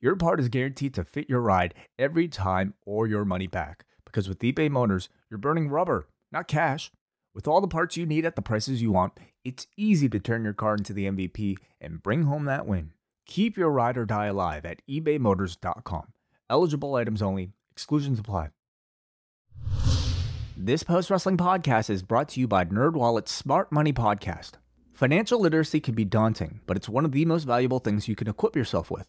your part is guaranteed to fit your ride every time or your money back. Because with eBay Motors, you're burning rubber, not cash. With all the parts you need at the prices you want, it's easy to turn your car into the MVP and bring home that win. Keep your ride or die alive at ebaymotors.com. Eligible items only, exclusions apply. This post wrestling podcast is brought to you by NerdWallet's Smart Money Podcast. Financial literacy can be daunting, but it's one of the most valuable things you can equip yourself with.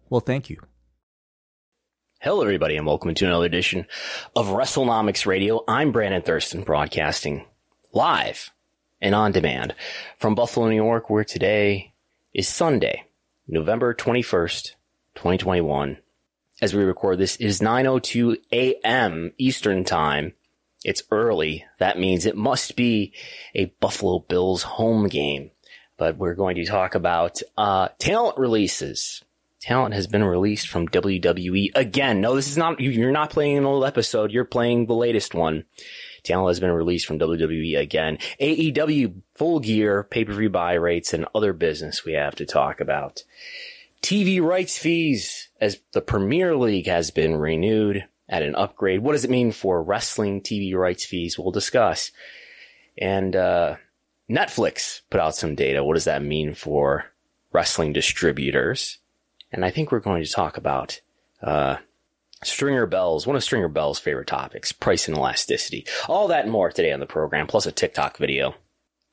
will thank you. Hello, everybody, and welcome to another edition of WrestleNomics Radio. I'm Brandon Thurston, broadcasting live and on demand from Buffalo, New York, where today is Sunday, November 21st, 2021. As we record this, it is 9.02 a.m. Eastern Time. It's early. That means it must be a Buffalo Bills home game. But we're going to talk about uh, talent releases talent has been released from WWE again. No, this is not, you're not playing an old episode. You're playing the latest one. Talent has been released from WWE again. AEW full gear, pay-per-view buy rates, and other business we have to talk about. TV rights fees as the Premier League has been renewed at an upgrade. What does it mean for wrestling TV rights fees? We'll discuss. And, uh, Netflix put out some data. What does that mean for wrestling distributors? And I think we're going to talk about, uh, Stringer Bell's, one of Stringer Bell's favorite topics, price and elasticity. All that and more today on the program, plus a TikTok video.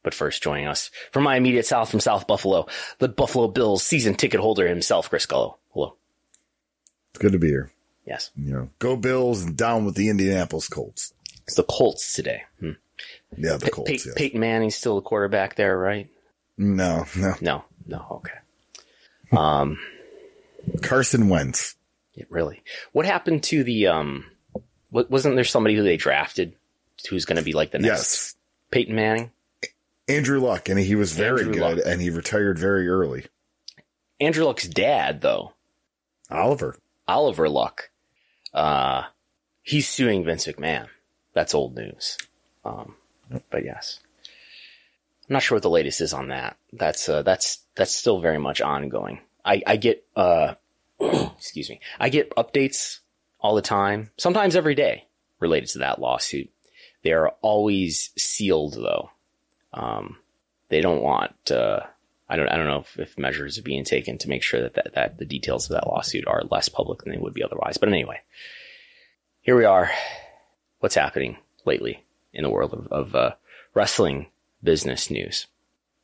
But first, joining us from my immediate south, from South Buffalo, the Buffalo Bills season ticket holder himself, Chris Gullo. Hello. It's good to be here. Yes. You know, go Bills and down with the Indianapolis Colts. It's the Colts today. Hmm. Yeah, the Colts. Pey- yes. Peyton Manning's still the quarterback there, right? No, no. No, no, okay. Um, Carson Wentz. yeah, really. What happened to the, um, what, wasn't there somebody who they drafted who's going to be like the next Yes. Peyton Manning? Andrew Luck, and he was very Andrew good, Luck. and he retired very early. Andrew Luck's dad, though, Oliver. Oliver Luck, uh, he's suing Vince McMahon. That's old news. Um, but yes. I'm not sure what the latest is on that. That's, uh, that's, that's still very much ongoing. I, I get, uh, excuse me, I get updates all the time, sometimes every day related to that lawsuit. They are always sealed though. Um, they don't want, uh, I don't, I don't know if, if measures are being taken to make sure that, that, that the details of that lawsuit are less public than they would be otherwise. But anyway, here we are. What's happening lately in the world of, of, uh, wrestling business news?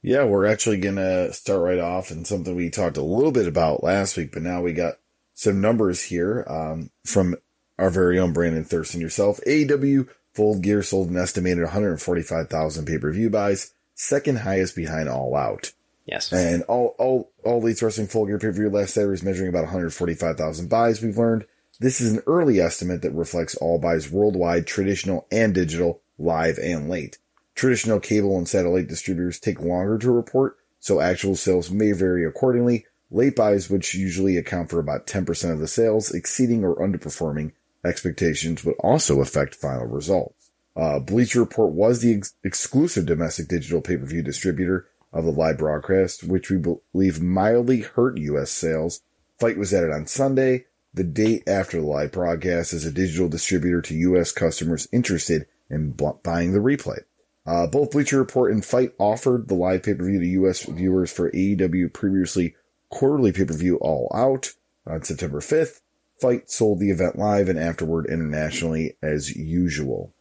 Yeah, we're actually gonna start right off and something we talked a little bit about last week, but now we got some numbers here um, from our very own Brandon Thurston yourself. AEW Full Gear sold an estimated 145,000 pay-per-view buys, second highest behind All Out. Yes. And all, all, all Elite Wrestling Full Gear pay-per-view last Saturday is measuring about 145,000 buys, we've learned. This is an early estimate that reflects all buys worldwide, traditional and digital, live and late. Traditional cable and satellite distributors take longer to report, so actual sales may vary accordingly. Late buys, which usually account for about 10% of the sales, exceeding or underperforming expectations would also affect final results. Uh, Bleacher Report was the ex- exclusive domestic digital pay-per-view distributor of the live broadcast, which we believe mildly hurt U.S. sales. FITE was added on Sunday, the date after the live broadcast, as a digital distributor to U.S. customers interested in bl- buying the replay. Uh, both Bleacher Report and FITE offered the live pay-per-view to U.S. viewers for AEW previously quarterly pay-per-view All Out on September 5th. FITE sold the event live and afterward internationally as usual.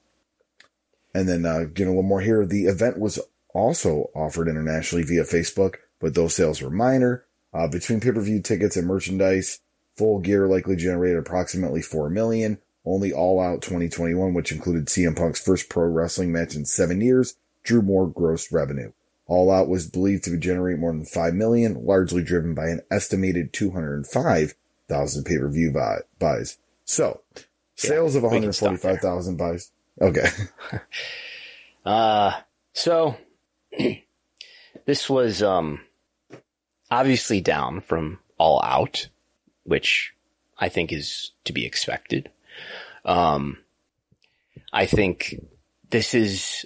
And then uh, getting a little more here, the event was also offered internationally via Facebook, but those sales were minor. Uh, between pay-per-view tickets and merchandise, full gear likely generated approximately 4 million. Only All Out 2021, which included CM Punk's first pro wrestling match in seven years, drew more gross revenue. All Out was believed to generate more than 5 million, largely driven by an estimated 205,000 pay-per-view buy- buys. So, sales of 145,000 buys. Okay. uh, so this was, um, obviously down from All Out, which I think is to be expected. Um, I think this is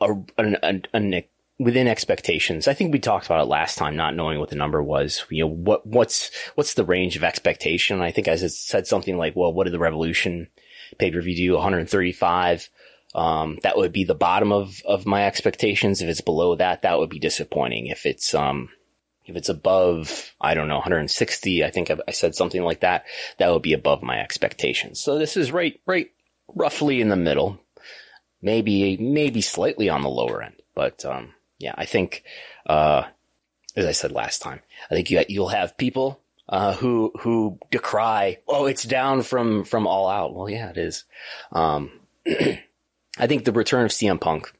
a, an, within expectations. I think we talked about it last time, not knowing what the number was. You know, what, what's, what's the range of expectation? I think I said something like, well, what did the Revolution pay per view do? 135. Um, that would be the bottom of, of my expectations. If it's below that, that would be disappointing. If it's, um, if it's above, I don't know, 160, I think I said something like that, that would be above my expectations. So this is right, right, roughly in the middle. Maybe, maybe slightly on the lower end, but, um, yeah, I think, uh, as I said last time, I think you, you'll have people, uh, who, who decry, oh, it's down from, from all out. Well, yeah, it is. Um, I think the return of CM Punk,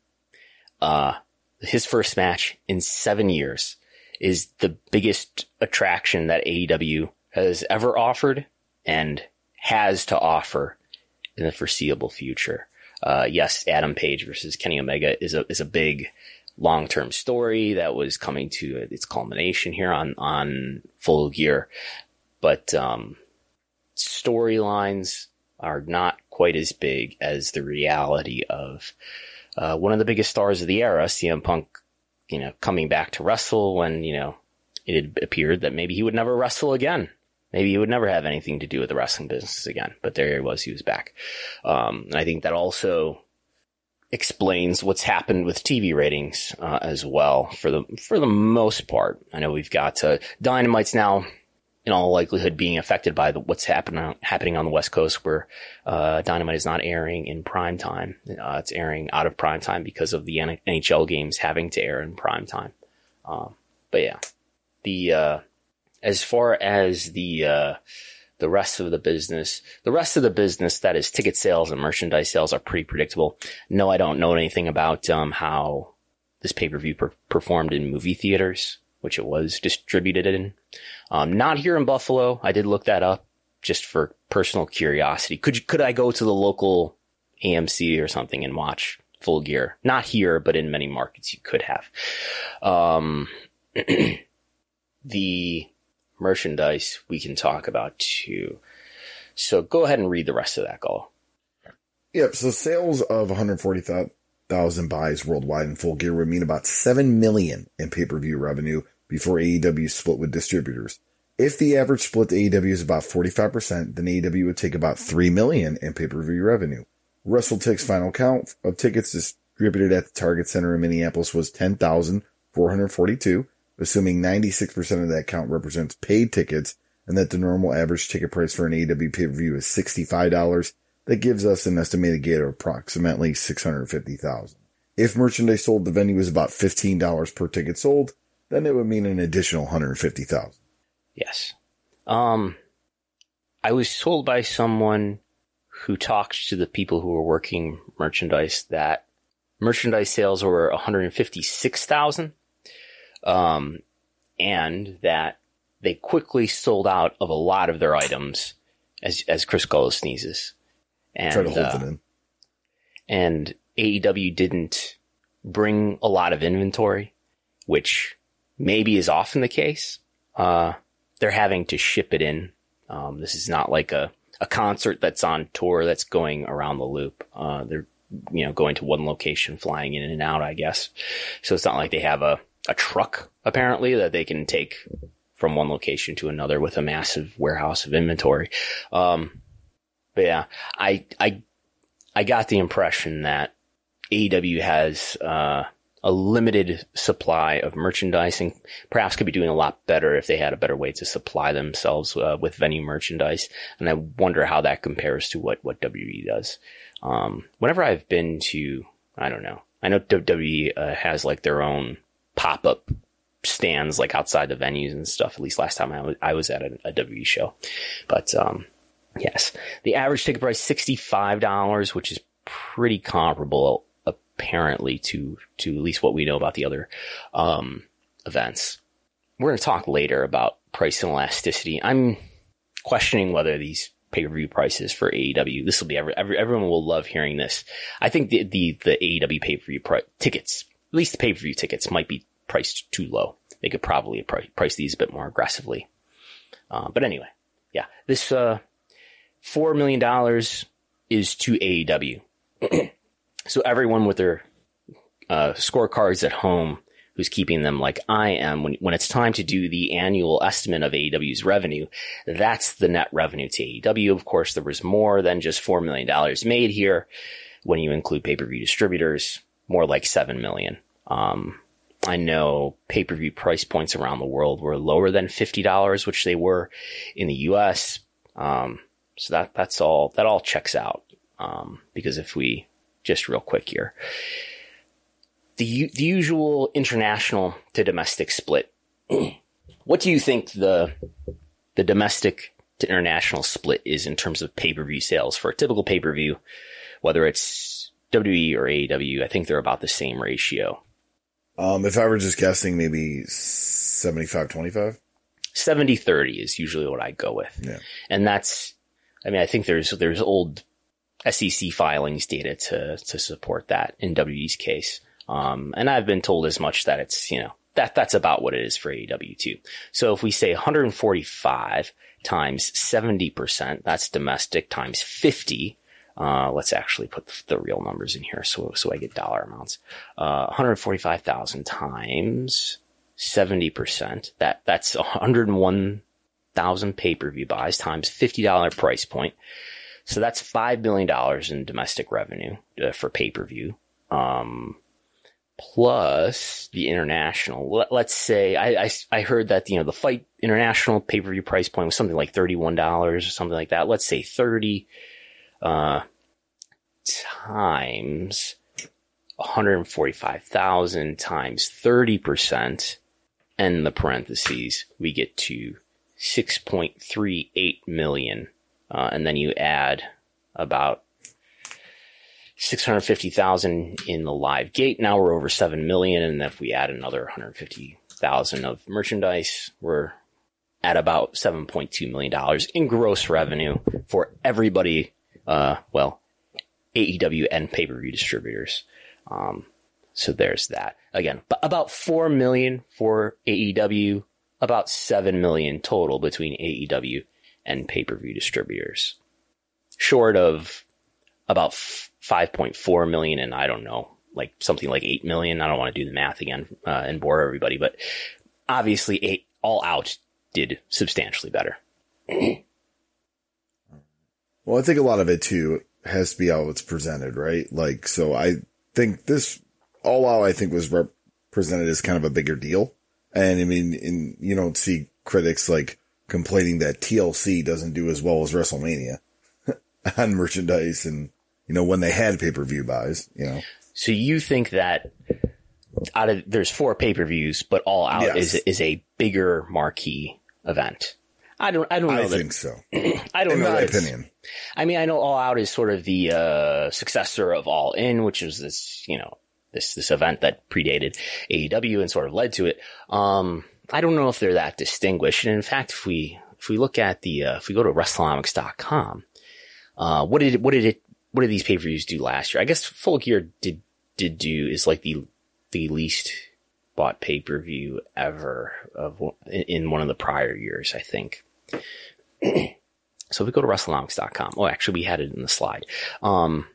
uh, his first match in seven years is the biggest attraction that AEW has ever offered and has to offer in the foreseeable future. Uh, yes, Adam Page versus Kenny Omega is a, is a big long-term story that was coming to its culmination here on, on full gear. But, um, storylines are not quite as big as the reality of, uh, one of the biggest stars of the era, CM Punk you know, coming back to wrestle when, you know, it had appeared that maybe he would never wrestle again. Maybe he would never have anything to do with the wrestling business again. But there he was, he was back. Um, and I think that also explains what's happened with TV ratings uh, as well for the for the most part. I know we've got uh, Dynamite's now in all likelihood being affected by the, what's happening happening on the West Coast, where uh, Dynamite is not airing in prime time. Uh, it's airing out of prime time because of the NHL games having to air in prime time. Um, but yeah, the uh, as far as the uh, the rest of the business, the rest of the business that is ticket sales and merchandise sales are pretty predictable. No, I don't know anything about um, how this pay per view per- performed in movie theaters which it was distributed in. Um, not here in Buffalo. I did look that up just for personal curiosity. Could you, could I go to the local AMC or something and watch full gear? Not here, but in many markets you could have. Um, the merchandise we can talk about too. So go ahead and read the rest of that Gullo. Yep. So sales of 140,000 thousand buys worldwide in full gear would mean about seven million in pay-per-view revenue before AEW split with distributors. If the average split to AEW is about 45%, then AEW would take about 3 million in pay-per-view revenue. WrestleTix's final count of tickets distributed at the Target Center in Minneapolis was 10,442, assuming 96% of that count represents paid tickets and that the normal average ticket price for an AEW pay-per-view is $65 that gives us an estimated gain of approximately 650,000. If merchandise sold the venue is about $15 per ticket sold, then it would mean an additional 150,000. Yes. Um, I was told by someone who talked to the people who were working merchandise that merchandise sales were 156,000. Um, and that they quickly sold out of a lot of their items as, as Chris Gullo sneezes. And, Try to hold uh, it in. And AEW didn't bring a lot of inventory, which maybe is often the case. Uh, they're having to ship it in. Um, this is not like a, a concert that's on tour that's going around the loop. Uh, they're, you know, going to one location, flying in and out, I guess. So it's not like they have a, a truck apparently that they can take from one location to another with a massive warehouse of inventory. Um, but yeah, I, I, I got the impression that AEW has, uh, a limited supply of merchandise and perhaps could be doing a lot better if they had a better way to supply themselves uh, with venue merchandise. And I wonder how that compares to what, what WWE does. Um, whenever I've been to, I don't know, I know WWE uh, has like their own pop up stands like outside the venues and stuff. At least last time I was, I was at a, a WWE show, but, um, yes, the average ticket price $65, which is pretty comparable apparently to to at least what we know about the other um, events. We're going to talk later about price and elasticity. I'm questioning whether these pay per view prices for AEW. This will be every, every, everyone will love hearing this. I think the the, the AEW pay per view pri- tickets, at least the pay per view tickets, might be priced too low. They could probably price, price these a bit more aggressively. Uh, but anyway, yeah, this uh, four million dollars is to AEW. So everyone with their uh, scorecards at home who's keeping them like I am when, when it's time to do the annual estimate of AEW's revenue, that's the net revenue to AEW. Of course, there was more than just $4 million made here when you include pay-per-view distributors, more like 7 million. Um, I know pay-per-view price points around the world were lower than $50, which they were in the US. Um, so that, that's all, that all checks out. Um, because if we just real quick here. The, the usual international to domestic split. what do you think the, the domestic to international split is in terms of pay-per-view sales for a typical pay-per-view, whether it's WWE or AEW? I think they're about the same ratio. Um, if I were just guessing, maybe 75 25? 70 30 is usually what I go with. Yeah. And that's, I mean, I think there's, there's old SEC filings data to to support that in WE's case. Um, and I've been told as much that it's you know that that's about what it is for AEW too. So if we say 145 times 70 percent, that's domestic times 50. Uh, let's actually put the, the, real numbers in here so so I get dollar amounts. Uh, 145,000 times 70 percent. That that's 101,000 pay per view buys times $50 price point. So that's $5 billion in domestic revenue uh, for pay per view. Um, plus the international. Let, us say I, I, I, heard that, you know, the FITE international pay per view price point was something like $31 or something like that. Let's say 30, uh, times 145,000 times 30% and the parentheses, we get to 6.38 million uh, and then you add about 650,000 in the live gate. Now we're over 7 million. And if we add another 150,000 of merchandise, we're at about $7.2 million in gross revenue for everybody. Uh, well, AEW and pay-per-view distributors. Um, so there's that. Again, but about 4 million for AEW, about 7 million total between AEW and pay-per-view distributors. Short of about 5.4 million and I don't know, like something like 8 million. I don't want to do the math again uh, and bore everybody, but obviously eight, all out did substantially better. well, I think a lot of it too has to be how it's presented, right? Like, so I think this all out, I think was represented as kind of a bigger deal. And I mean, in, you don't see critics like complaining that TLC doesn't do as well as WrestleMania on merchandise and, you know, when they had pay per view buys, you know. So you think that out of, there's four pay per views, but All Out yes. is, is a bigger marquee event. I don't, I don't know. I that, think so. I don't In know. my opinion. I mean, I know All Out is sort of the, uh, successor of All In, which is this, you know, this, this event that predated AEW and sort of led to it. Um, I don't know if they're that distinguished. And in fact, if we, if we look at the, uh, if we go to WrestleNomics.com, uh, what did, what did it, what did these pay-per-views do last year? I guess Full Gear did, did do is like the, the least bought pay-per-view ever of in, one of the prior years, I think. so if we go to WrestleNomics.com, oh, actually we had it in the slide. Um,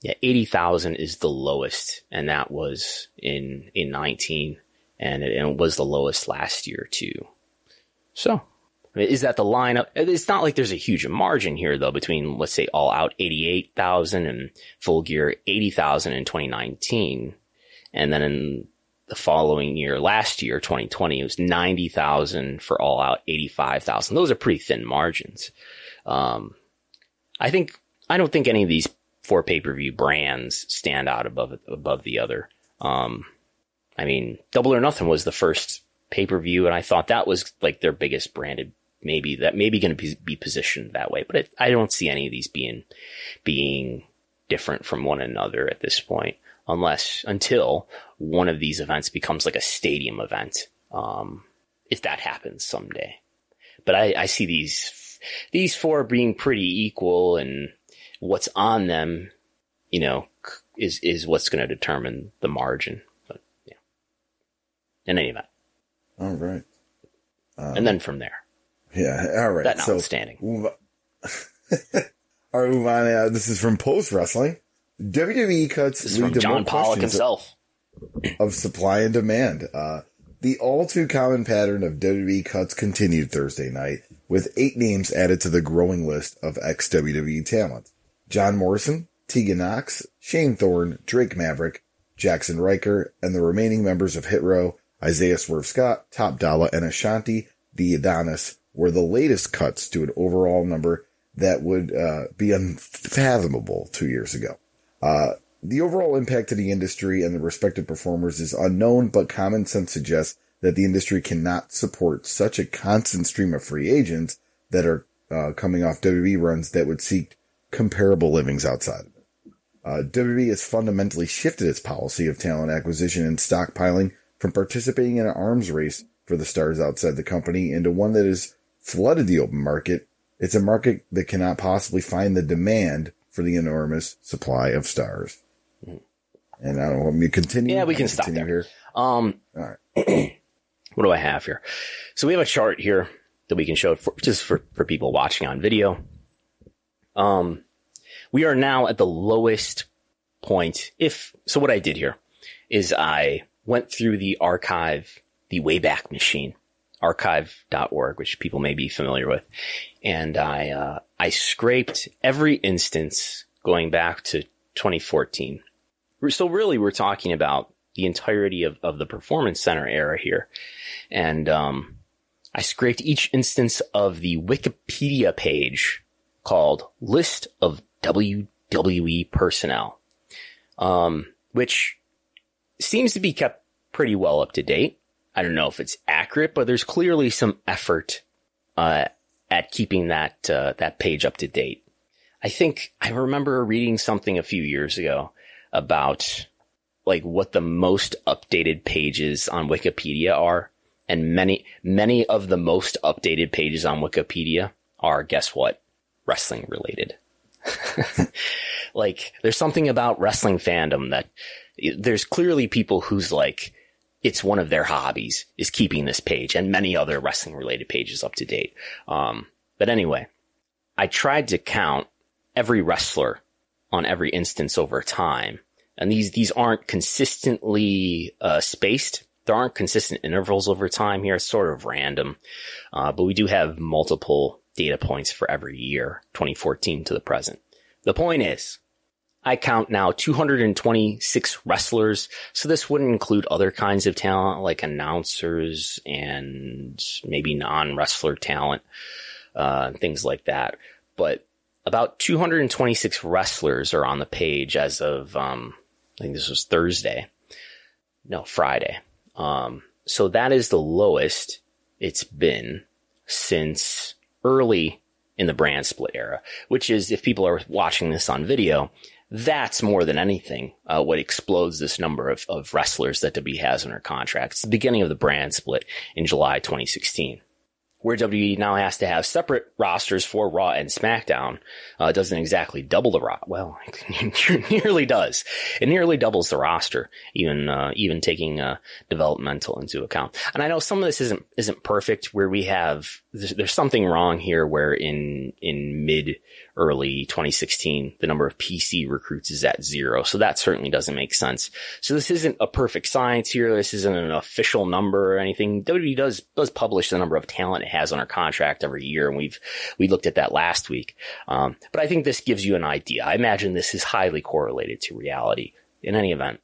yeah, 80,000 is the lowest and that was in, in 19 and it, and it was the lowest last year too. So, is that the lineup? It's not like there's a huge margin here though between let's say all out 88,000 and full gear 80,000 in 2019. And then in the following year, last year, 2020, it was 90,000 for all out, 85,000. Those are pretty thin margins. Um, I think, I don't think any of these four pay-per-view brands stand out above, above the other. Um, I mean, Double or Nothing was the first pay-per-view and I thought that was like their biggest branded maybe that maybe going to be positioned that way, but it, I don't see any of these being being different from one another at this point, unless until one of these events becomes like a stadium event. Um, if that happens someday, but I, I see these these four being pretty equal, and what's on them, you know, is is what's going to determine the margin. In any event. All right. Um, and then from there. Yeah. All right. That notwithstanding. So, all right, move on. Uh, this is from Post Wrestling. WWE cuts this is from John Pollock himself of supply and demand. Uh, the all too common pattern of WWE cuts continued Thursday night with eight names added to the growing list of ex WWE talent. John Morrison, Tegan Knox, Shane Thorne, Drake Maverick, Jackson Ryker, and the remaining members of Hit Row, Isaiah Swerve Scott, Top Dollar, and Ashante the Adonis were the latest cuts to an overall number that would uh, be unfathomable two years ago. Uh, the overall impact to the industry and the respective performers is unknown, but common sense suggests that the industry cannot support such a constant stream of free agents that are uh, coming off WWE runs that would seek comparable livings outside of it. Uh, WWE has fundamentally shifted its policy of talent acquisition and stockpiling from participating in an arms race for the stars outside the company into one that has flooded the open market. It's a market that cannot possibly find the demand for the enormous supply of stars. And I don't want me to continue. Yeah, we can stop there. Here. Um, All right. what do I have here? So we have a chart here that we can show for, just for, for people watching on video. Um, we are now at the lowest point. If, so what I did here is I went through the archive, the Wayback Machine, archive.org, which people may be familiar with. And I, uh, I scraped every instance going back to 2014. So really we're talking about the entirety of, of the performance center era here. And, um, I scraped each instance of the Wikipedia page called list of WWE personnel, um, which seems to be kept pretty well up to date. I don't know if it's accurate, but there's clearly some effort uh, at keeping that uh, that page up to date. I think I remember reading something a few years ago about like what the most updated pages on Wikipedia are, and many many of the most updated pages on Wikipedia are guess what wrestling related. like there's something about wrestling fandom that there's clearly people who's like it's one of their hobbies is keeping this page and many other wrestling related pages up to date. Um, but anyway, I tried to count every wrestler on every instance over time. And these, these aren't consistently, uh, spaced. There aren't consistent intervals over time here. It's sort of random. Uh, but we do have multiple data points for every year, 2014 to the present. The point is, I count now 226 wrestlers. So this wouldn't include other kinds of talent like announcers and maybe non-wrestler talent, uh, things like that. But about 226 wrestlers are on the page as of, um, I think this was Thursday. No, Friday. Um, so that is the lowest it's been since early in the brand split era, which is if people are watching this on video, that's more than anything uh, what explodes this number of, of wrestlers that WWE has in her contract. It's the beginning of the brand split in July 2016 where WWE now has to have separate rosters for Raw and SmackDown, uh, doesn't exactly double the Raw. Well, it nearly does. It nearly doubles the roster, even uh, even taking uh, developmental into account. And I know some of this isn't isn't perfect. Where we have there's, something wrong here. Where in in mid early 2016, the number of PC recruits is at zero. So that certainly doesn't make sense. So this isn't a perfect science here. This isn't an official number or anything. WWE does, does publish the number of talent it has on our contract every year. And we've, we looked at that last week. Um, but I think this gives you an idea. I imagine this is highly correlated to reality in any event.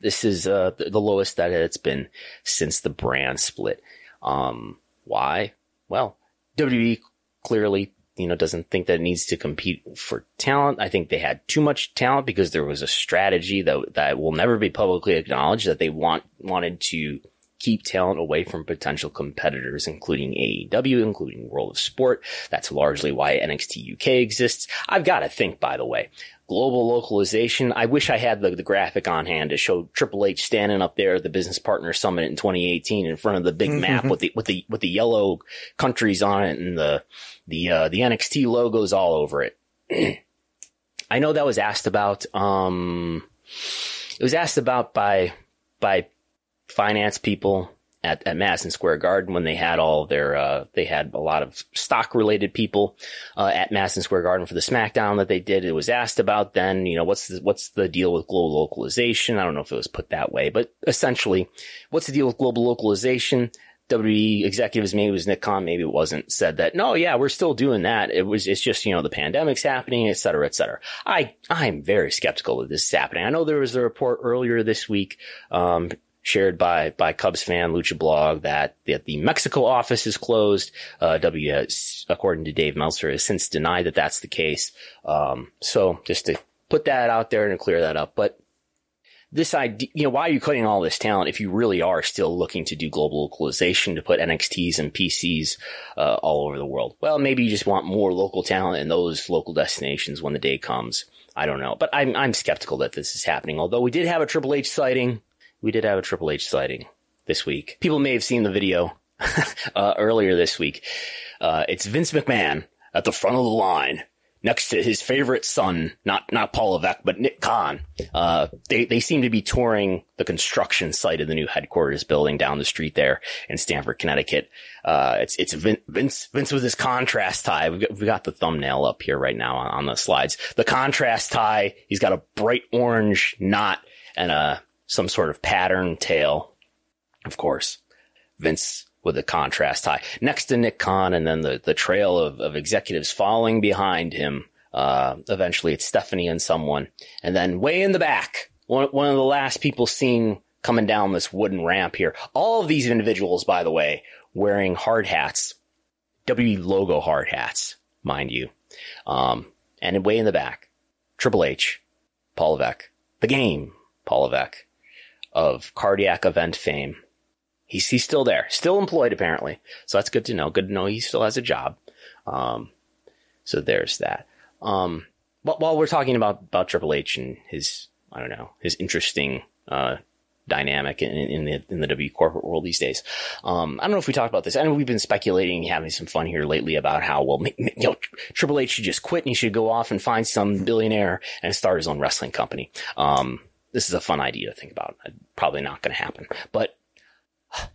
This is uh, the, the lowest that it's been since the brand split. Um, why? Well, WWE clearly, you know, doesn't think that it needs to compete for talent. I think they had too much talent because there was a strategy that that will never be publicly acknowledged that they want wanted to keep talent away from potential competitors, including AEW, including World of Sport. That's largely why NXT UK exists. I've got to think, by the way, global localization. I wish I had the, the graphic on hand to show Triple H standing up there at the Business Partner Summit in 2018 in front of the big map with the with the with the yellow countries on it and the the uh, the NXT logos all over it. I know that was asked about. Um, it was asked about by by finance people at, at Madison Square Garden when they had all their, uh, they had a lot of stock related people, uh, at Madison Square Garden for the SmackDown that they did. It was asked about then, you know, what's the, what's the deal with global localization? I don't know if it was put that way, but essentially, what's the deal with global localization? WWE executives, maybe it was Nick Khan, maybe it wasn't, said that, no, yeah, we're still doing that. It was, it's just, you know, the pandemic's happening, et cetera, et cetera. I, I'm very skeptical that this is happening. I know there was a report earlier this week, um, shared by by Cubs fan Lucha Blog that, that the Mexico office is closed. Uh, W, has, according to Dave Meltzer, has since denied that that's the case. Um, so just to put that out there and clear that up, but this idea, you know, why are you cutting all this talent if you really are still looking to do global localization to put NXTs and PCs uh, all over the world? Well, maybe you just want more local talent in those local destinations when the day comes. I don't know, but I'm I'm skeptical that this is happening. Although we did have a Triple H sighting we did have a Triple H sighting this week. People may have seen the video uh, earlier this week. Uh, it's Vince McMahon at the front of the line next to his favorite son, not not Paul Levesque, but Nick Khan. Uh, they they seem to be touring the construction site of the new headquarters building down the street there in Stamford, Connecticut. Uh, it's it's Vince Vince with his contrast tie. We've got, we've got the thumbnail up here right now on, on the slides. The contrast tie. He's got a bright orange knot and a some sort of pattern tail. Of course, Vince with a contrast tie next to Nick Khan and then the, the trail of, of executives following behind him. Uh, eventually it's Stephanie and someone. And then way in the back, one, one of the last people seen coming down this wooden ramp here. All of these individuals, by the way, wearing hard hats, W logo hard hats, mind you. Um, and way in the back, Triple H, Paul Levesque, the game, Paul Levesque, of cardiac event fame. He's, he's still there, still employed apparently. So that's good to know. Good to know he still has a job. Um, so there's that. Um, but while we're talking about, about Triple H and his, I don't know, his interesting, uh, dynamic in, in the in the W corporate world these days. Um, I don't know if we talked about this. I know we've been speculating, having some fun here lately about how well, you know, Triple H should just quit and he should go off and find some billionaire and start his own wrestling company. Um, this is a fun idea to think about. Probably not going to happen, but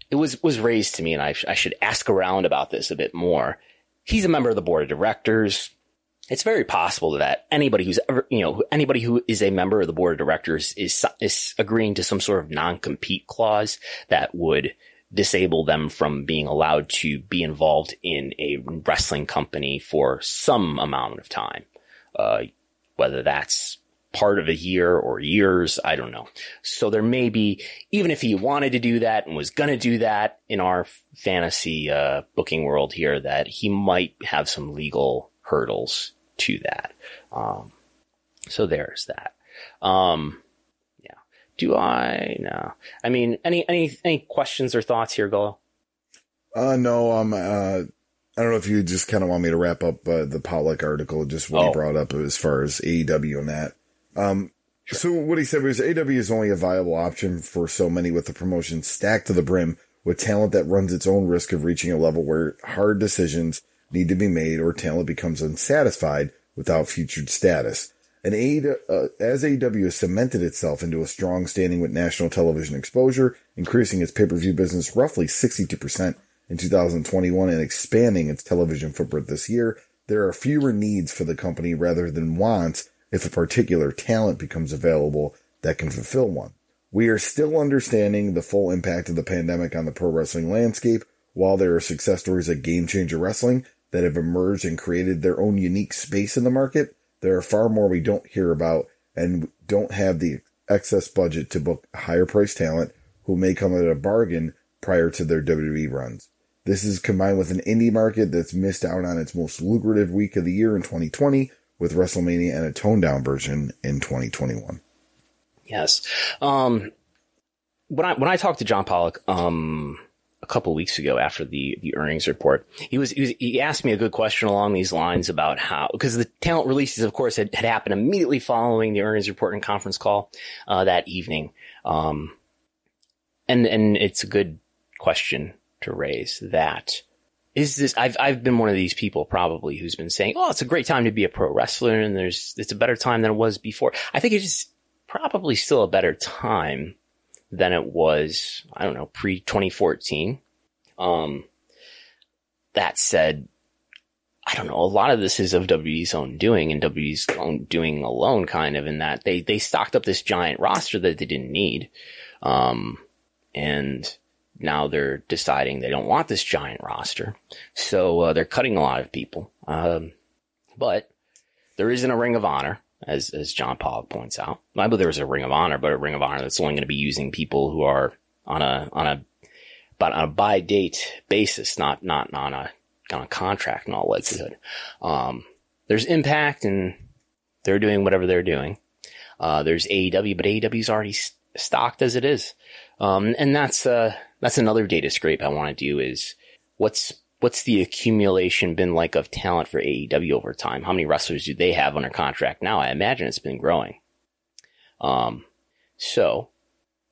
it was, was raised to me and I, I should ask around about this a bit more. He's a member of the board of directors. It's very possible that anybody who's ever, you know, anybody who is a member of the board of directors is, is agreeing to some sort of non-compete clause that would disable them from being allowed to be involved in a wrestling company for some amount of time. Uh, whether that's part of a year or years. I don't know. So there may be, even if he wanted to do that and was going to do that in our fantasy, uh, booking world here, that he might have some legal hurdles to that. Um, so there's that. Um, yeah. Do I? No. I mean, any, any, any questions or thoughts here, Gullo? Uh, no, um, uh, I don't know if you just kind of want me to wrap up uh, the Pollock article, just what oh. he brought up as far as AEW and that. Um, sure. so what he said was AW is only a viable option for so many with the promotion stacked to the brim with talent that runs its own risk of reaching a level where hard decisions need to be made or talent becomes unsatisfied without featured status. And uh, as AEW has cemented itself into a strong standing with national television exposure, increasing its pay-per-view business roughly 62% in 2021 and expanding its television footprint this year, there are fewer needs for the company rather than wants if a particular talent becomes available that can fulfill one. We are still understanding the full impact of the pandemic on the pro wrestling landscape. While there are success stories like Game Changer Wrestling that have emerged and created their own unique space in the market, there are far more we don't hear about and don't have the excess budget to book higher priced talent who may come at a bargain prior to their WWE runs. This is combined with an indie market that's missed out on its most lucrative week of the year in 2020 with WrestleMania and a toned down version in 2021. Yes. Um, when I when I talked to John Pollock um, a couple weeks ago after the the earnings report, he was, he was he asked me a good question along these lines about how because the talent releases, of course, had, had happened immediately following the earnings report and conference call uh, that evening. Um, and and it's a good question to raise that is this I've I've been one of these people probably who's been saying, "Oh, it's a great time to be a pro wrestler and there's it's a better time than it was before." I think it's probably still a better time than it was, I don't know, pre 2014. Um that said, I don't know, a lot of this is of WWE's own doing and WWE's own doing alone kind of in that they they stocked up this giant roster that they didn't need. Um and now they're deciding they don't want this giant roster. So uh, they're cutting a lot of people. Um, but there isn't a ring of honor, as, as John Pollock points out. I believe there's a ring of honor, but a ring of honor that's only going to be using people who are on a, on a, but on a by date basis, not, not on a, on a contract in all likelihood. Um, there's impact and they're doing whatever they're doing. Uh, there's AEW, but AEW's already stocked as it is. Um, and that's, uh, that's another data scrape I want to do is what's, what's the accumulation been like of talent for AEW over time? How many wrestlers do they have under contract now? I imagine it's been growing. Um, so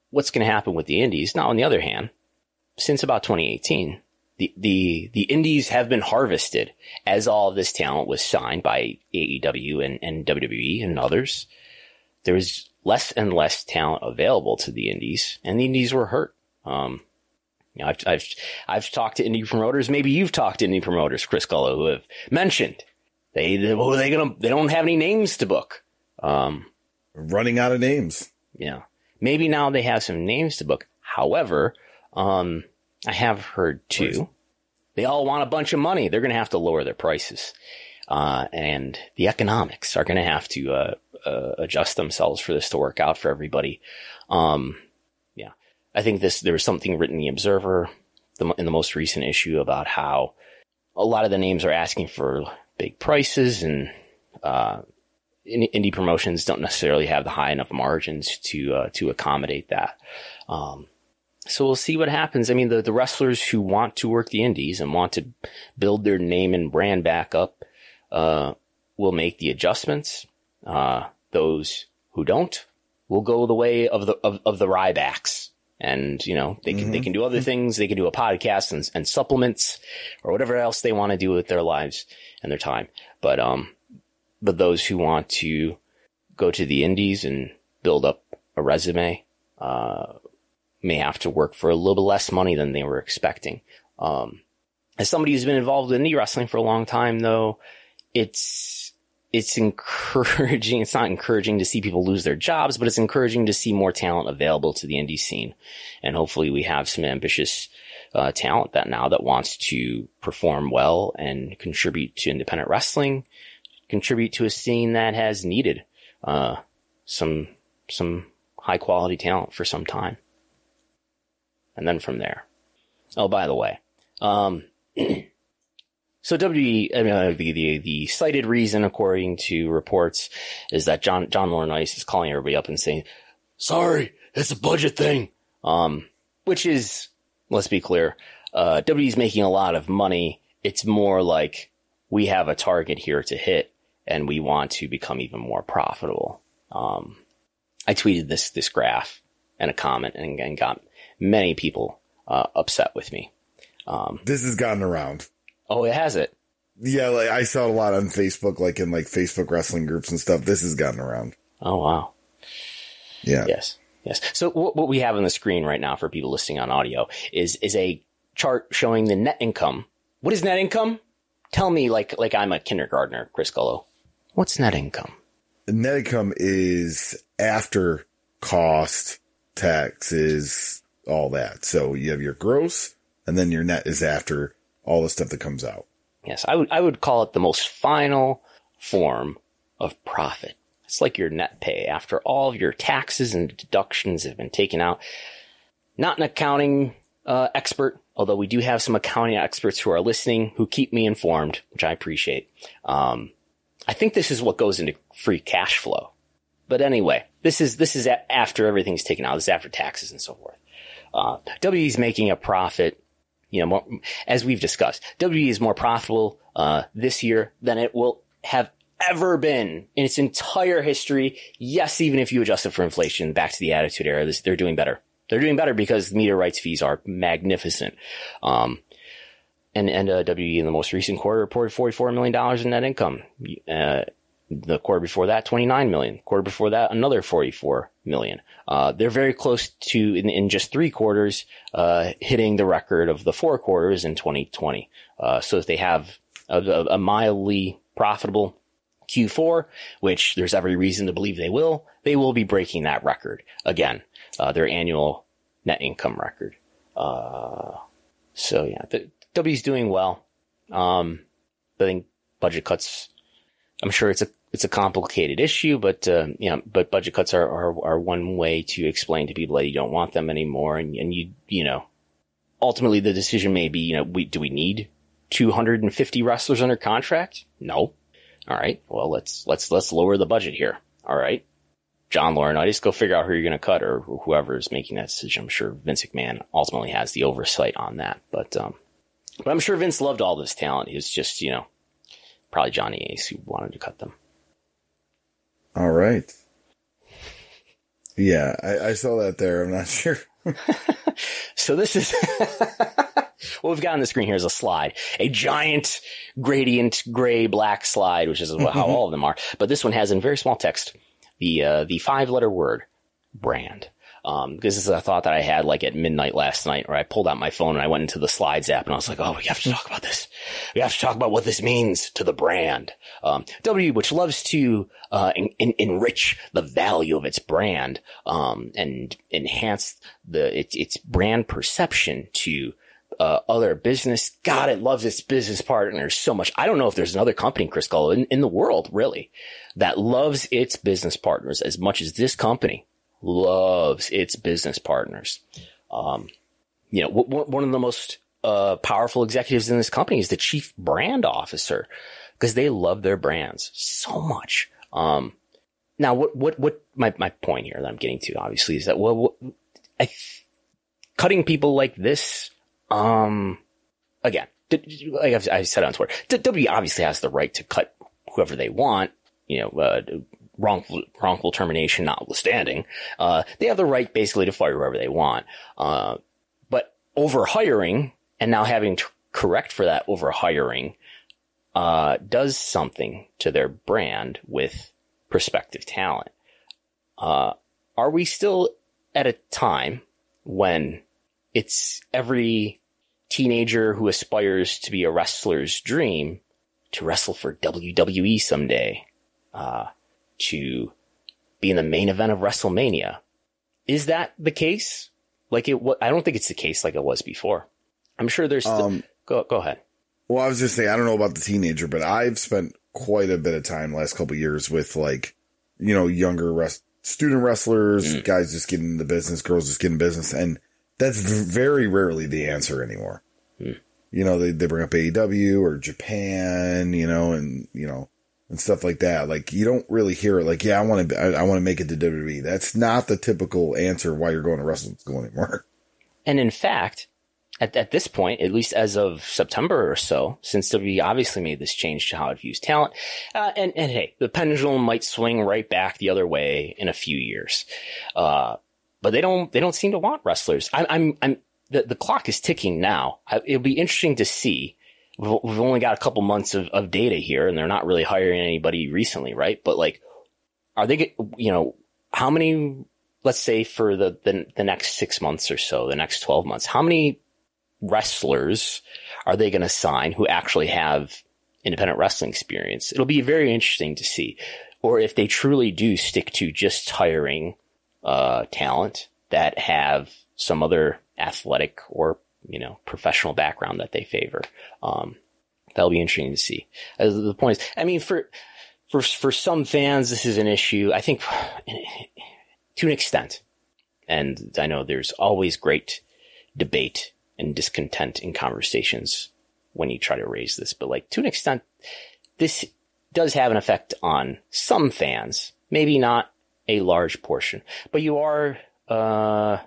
what's going to happen with the indies? Now, on the other hand, since about 2018, the, the, the indies have been harvested as all of this talent was signed by AEW and, and WWE and others. There was less and less talent available to the indies and the indies were hurt. Um, you know, I've, I've, I've talked to indie promoters. Maybe you've talked to indie promoters, Chris Gullo, who have mentioned they, they, well, they gonna, they don't have any names to book. Um, running out of names. Yeah. Maybe now they have some names to book. However, um, I have heard too, they all want a bunch of money. They're going to have to lower their prices. Uh, and the economics are going to have to, uh, uh, adjust themselves for this to work out for everybody. Um, I think this, there was something written in the Observer the, in the most recent issue about how a lot of the names are asking for big prices and, uh, indie promotions don't necessarily have the high enough margins to, uh, to accommodate that. Um, so we'll see what happens. I mean, the, the wrestlers who want to work the indies and want to build their name and brand back up, uh, will make the adjustments. Uh, those who don't will go the way of the of, of the Rybacks. And, you know, they can, mm-hmm. they can do other things. They can do a podcast and, and supplements or whatever else they want to do with their lives and their time. But, um, but those who want to go to the indies and build up a resume, uh, may have to work for a little bit less money than they were expecting. Um, as somebody who's been involved in indie wrestling for a long time, though, it's, it's encouraging. It's not encouraging to see people lose their jobs, but it's encouraging to see more talent available to the indie scene. And hopefully we have some ambitious uh, talent that now that wants to perform well and contribute to independent wrestling, contribute to a scene that has needed uh, some some high quality talent for some time. And then from there. Oh, by the way, um, So WWE, I mean, uh, the, the, the cited reason, according to reports, is that John, John Laurinaitis is calling everybody up and saying, sorry, it's a budget thing. Um, which is, let's be clear, uh, WWE's making a lot of money. It's more like we have a target here to hit and we want to become even more profitable. Um, I tweeted this, this graph and a comment and, and got many people, uh, upset with me. Um, this has gotten around. Oh, it has it. Yeah, like I saw it a lot on Facebook, like in like Facebook wrestling groups and stuff. This has gotten around. Oh wow. Yeah. Yes. Yes. So what, what we have on the screen right now for people listening on audio is is a chart showing the net income. What is net income? Tell me, like like I'm a kindergartner, Chris Gullo. What's net income? Net income is after cost, taxes, all that. So you have your gross, and then your net is after all the stuff that comes out. Yes, I would I would call it the most final form of profit. It's like your net pay after all of your taxes and deductions have been taken out. Not an accounting uh, expert, although we do have some accounting experts who are listening who keep me informed, which I appreciate. Um, I think this is what goes into free cash flow. But anyway, this is this is after everything's taken out. This is after taxes and so forth. Uh, WWE is making a profit. You know, more, as we've discussed, WWE is more profitable uh, this year than it will have ever been in its entire history. Yes, even if you adjust it for inflation, back to the Attitude Era, this, they're doing better. They're doing better because media rights fees are magnificent. Um, and, and, uh, WE in the most recent quarter reported $44 million in net income. Uh, the quarter before that, 29 million. Quarter before that, another 44 million. Uh, they're very close to, in, in just three quarters, uh, hitting the record of the four quarters in 2020. Uh, so if they have a, a, mildly profitable Q4, which there's every reason to believe they will, they will be breaking that record again, uh, their annual net income record. Uh, so yeah, the W's doing well. Um, I think budget cuts I'm sure it's a it's a complicated issue, but uh, you know, but budget cuts are, are are one way to explain to people that you don't want them anymore, and and you you know, ultimately the decision may be you know we do we need 250 wrestlers under contract? No. All right. Well, let's let's let's lower the budget here. All right. John Laurinaitis, go figure out who you're going to cut or whoever is making that decision. I'm sure Vince McMahon ultimately has the oversight on that, but um, but I'm sure Vince loved all this talent. He was just you know probably Johnny Ace who wanted to cut them. All right. Yeah, I, I saw that there. I'm not sure. so this is what we've got on the screen here is a slide, a giant gradient gray black slide, which is how all of them are. But this one has in very small text the uh, the five letter word brand. Um, this is a thought that I had like at midnight last night where I pulled out my phone and I went into the slides app and I was like, Oh, we have to talk about this. We have to talk about what this means to the brand. Um, W, which loves to, uh, enrich the value of its brand, um, and enhance the, its, its brand perception to, uh, other business. God, it loves its business partners so much. I don't know if there's another company, Chris Gullo, in, in the world, really, that loves its business partners as much as this company loves its business partners. Um, you know, w- one of the most uh, powerful executives in this company is the chief brand officer because they love their brands so much. Um, now, what what what my my point here that I'm getting to obviously is that well, what, I, cutting people like this, um, again, like I've, I said on Twitter, W obviously has the right to cut whoever they want. You know, uh, wrongful wrongful termination notwithstanding, uh, they have the right basically to fire whoever they want. Uh, but overhiring and now having to correct for that overhiring uh, does something to their brand with prospective talent. Uh, are we still at a time when it's every teenager who aspires to be a wrestler's dream to wrestle for WWE someday? To be in the main event of WrestleMania. Is that the case? Like it, I don't think it's the case like it was before. I'm sure there's. Um, go go ahead. Well, I was just saying I don't know about the teenager, but I've spent quite a bit of time last couple years with like, you know, younger rest student wrestlers, mm. guys just getting into business, girls just getting business, and that's very rarely the answer anymore. Mm. You know, they they bring up AEW or Japan, you know, and you know, and stuff like that. Like you don't really hear it. Like, yeah, I want to, I, I want to make it to WWE. That's not the typical answer why you're going to wrestling school anymore. And in fact, at, at this point, at least as of September or so, since WWE obviously made this change to how it views talent, uh, and and hey, the pendulum might swing right back the other way in a few years, uh, but they don't they don't seem to want wrestlers. I, I'm I'm the the clock is ticking now. It'll be interesting to see we've only got a couple months of, of data here and they're not really hiring anybody recently, right? But like, are they, you know, how many, let's say for the, the, the next six months or so, the next 12 months, how many wrestlers are they going to sign who actually have independent wrestling experience? It'll be very interesting to see. Or if they truly do stick to just hiring, uh, talent that have some other athletic or you know, professional background that they favor. Um, that'll be interesting to see. As the point is, I mean, for, for for some fans, this is an issue. I think to an extent, and I know there's always great debate and discontent in conversations when you try to raise this, but like to an extent, this does have an effect on some fans, maybe not a large portion, but you are, uh,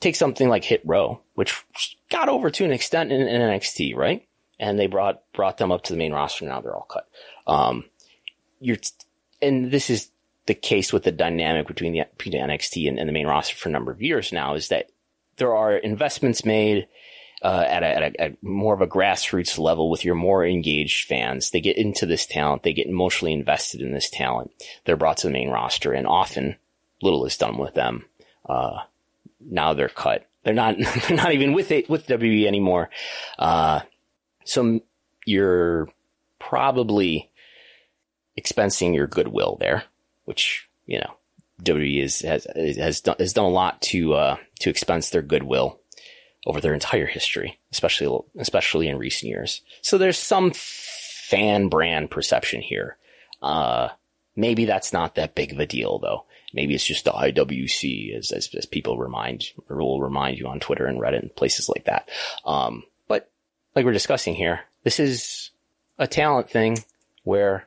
take something like Hit Row, which got over to an extent in, in NXT, right? And they brought, brought them up to the main roster. Now they're all cut. Um, you're, and this is the case with the dynamic between the, between NXT and, and the main roster for a number of years now is that there are investments made uh, at, a, at, a, at, more of a grassroots level with your more engaged fans. They get into this talent. They get emotionally invested in this talent. They're brought to the main roster and often little is done with them. Uh, now they're cut. They're not, they're not even with it, with WWE anymore. Uh, so you're probably expensing your goodwill there, which, you know, WWE is, has, has done, has done a lot to, uh, to expense their goodwill over their entire history, especially, especially in recent years. So there's some fan brand perception here. Uh, maybe that's not that big of a deal though. Maybe it's just the IWC as, as, as people remind, or will remind you on Twitter and Reddit and places like that. Um, but like we're discussing here, this is a talent thing where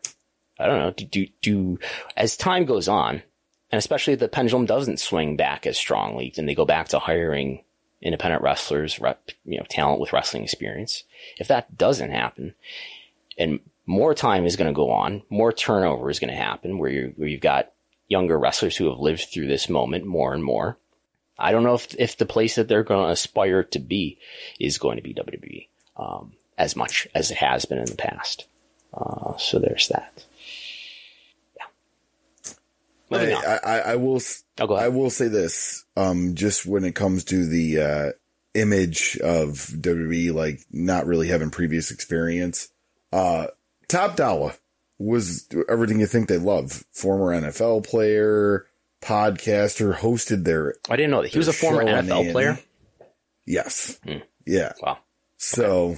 I don't know, do, do, do, as time goes on, and especially the pendulum doesn't swing back as strongly and they go back to hiring independent wrestlers, rep, you know, talent with wrestling experience. If that doesn't happen and more time is going to go on, more turnover is going to happen where you where you've got younger wrestlers who have lived through this moment more and more. I don't know if, if the place that they're going to aspire to be is going to be WWE, um, as much as it has been in the past. Uh, so there's that. Yeah, I, I, I, will. Oh, I will say this. Um, just when it comes to the uh, image of WWE, like not really having previous experience, uh, Top Dollar was everything you think they love. Former NFL player, podcaster, hosted their. I didn't know that he was a former NFL player. Yes. Hmm. Yeah. Wow. So,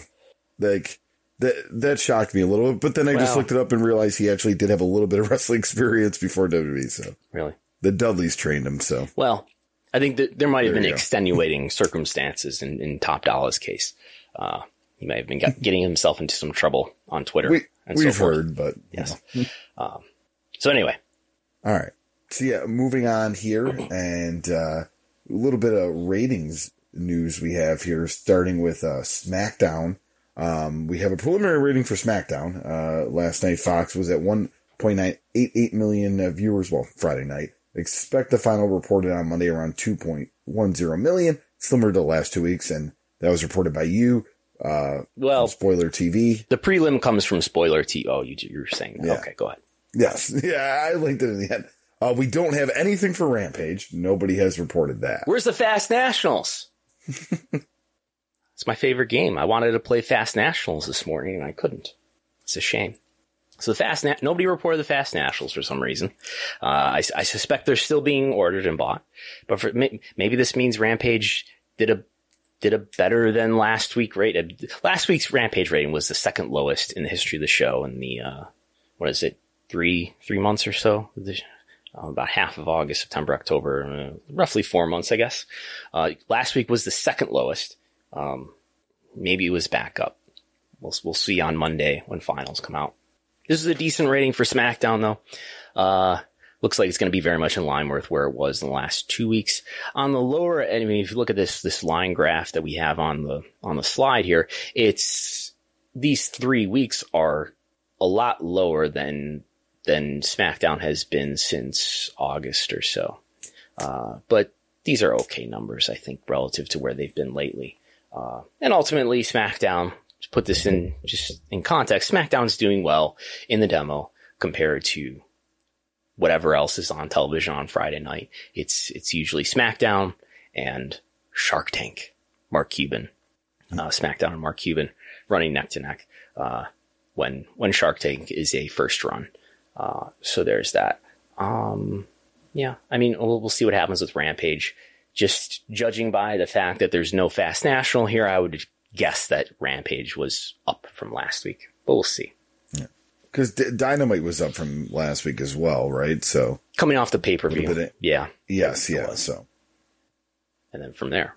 like, that that shocked me a little bit, but then I just looked it up and realized he actually did have a little bit of wrestling experience before WWE. So really, the Dudleys trained him. So well, I think that there might have there been extenuating circumstances in, in Top Dollar's case. Uh, he may have been get, getting himself into some trouble on Twitter. We, and we've so heard, but yes. um, so anyway, all right. So yeah, moving on here, and uh, a little bit of ratings news we have here, starting with uh, SmackDown. Um, we have a preliminary rating for SmackDown. Uh, last night Fox was at 1.988 million uh, viewers. Well, Friday night. Expect the final reported on Monday around 2.10 million, similar to the last two weeks. And that was reported by you. Uh, well, Spoiler TV. The prelim comes from Spoiler TV. Oh, you, you're saying that. Yeah. Okay, go ahead. Yes. Yeah, I linked it in the end. Uh, we don't have anything for Rampage. Nobody has reported that. Where's the Fast Nationals? It's my favorite game. I wanted to play Fast Nationals this morning and I couldn't. It's a shame. So the Fast, Na- nobody reported the Fast Nationals for some reason. Uh, I, I, suspect they're still being ordered and bought, but for, maybe this means Rampage did a, did a better than last week rate. Last week's Rampage rating was the second lowest in the history of the show in the, uh, what is it? Three, three months or so. Uh, about half of August, September, October, uh, roughly four months, I guess. Uh, last week was the second lowest. Um, maybe it was back up. We'll, we'll see on Monday when finals come out. This is a decent rating for SmackDown though. Looks like it's going to be very much in line with where it was in the last two weeks. On the lower, I mean, if you look at this, this line graph that we have on the, on the slide here, it's, these three weeks are a lot lower than, than SmackDown has been since August or so. Uh, but these are okay numbers, I think, relative to where they've been lately. Uh, and ultimately, SmackDown, to put this in just in context, SmackDown's doing well in the demo compared to whatever else is on television on Friday night. It's, it's usually SmackDown and Shark Tank, Mark Cuban, uh, SmackDown and Mark Cuban running neck to neck, uh, when, when Shark Tank is a first run. Uh, so there's that. Um, yeah, I mean, we'll, we'll see what happens with Rampage just judging by the fact that there's no fast national here, I would guess that Rampage was up from last week, but we'll see. Because D- Dynamite was up from last week as well, right? So Coming off the pay per view. Yeah. yes, yeah. So And then from there.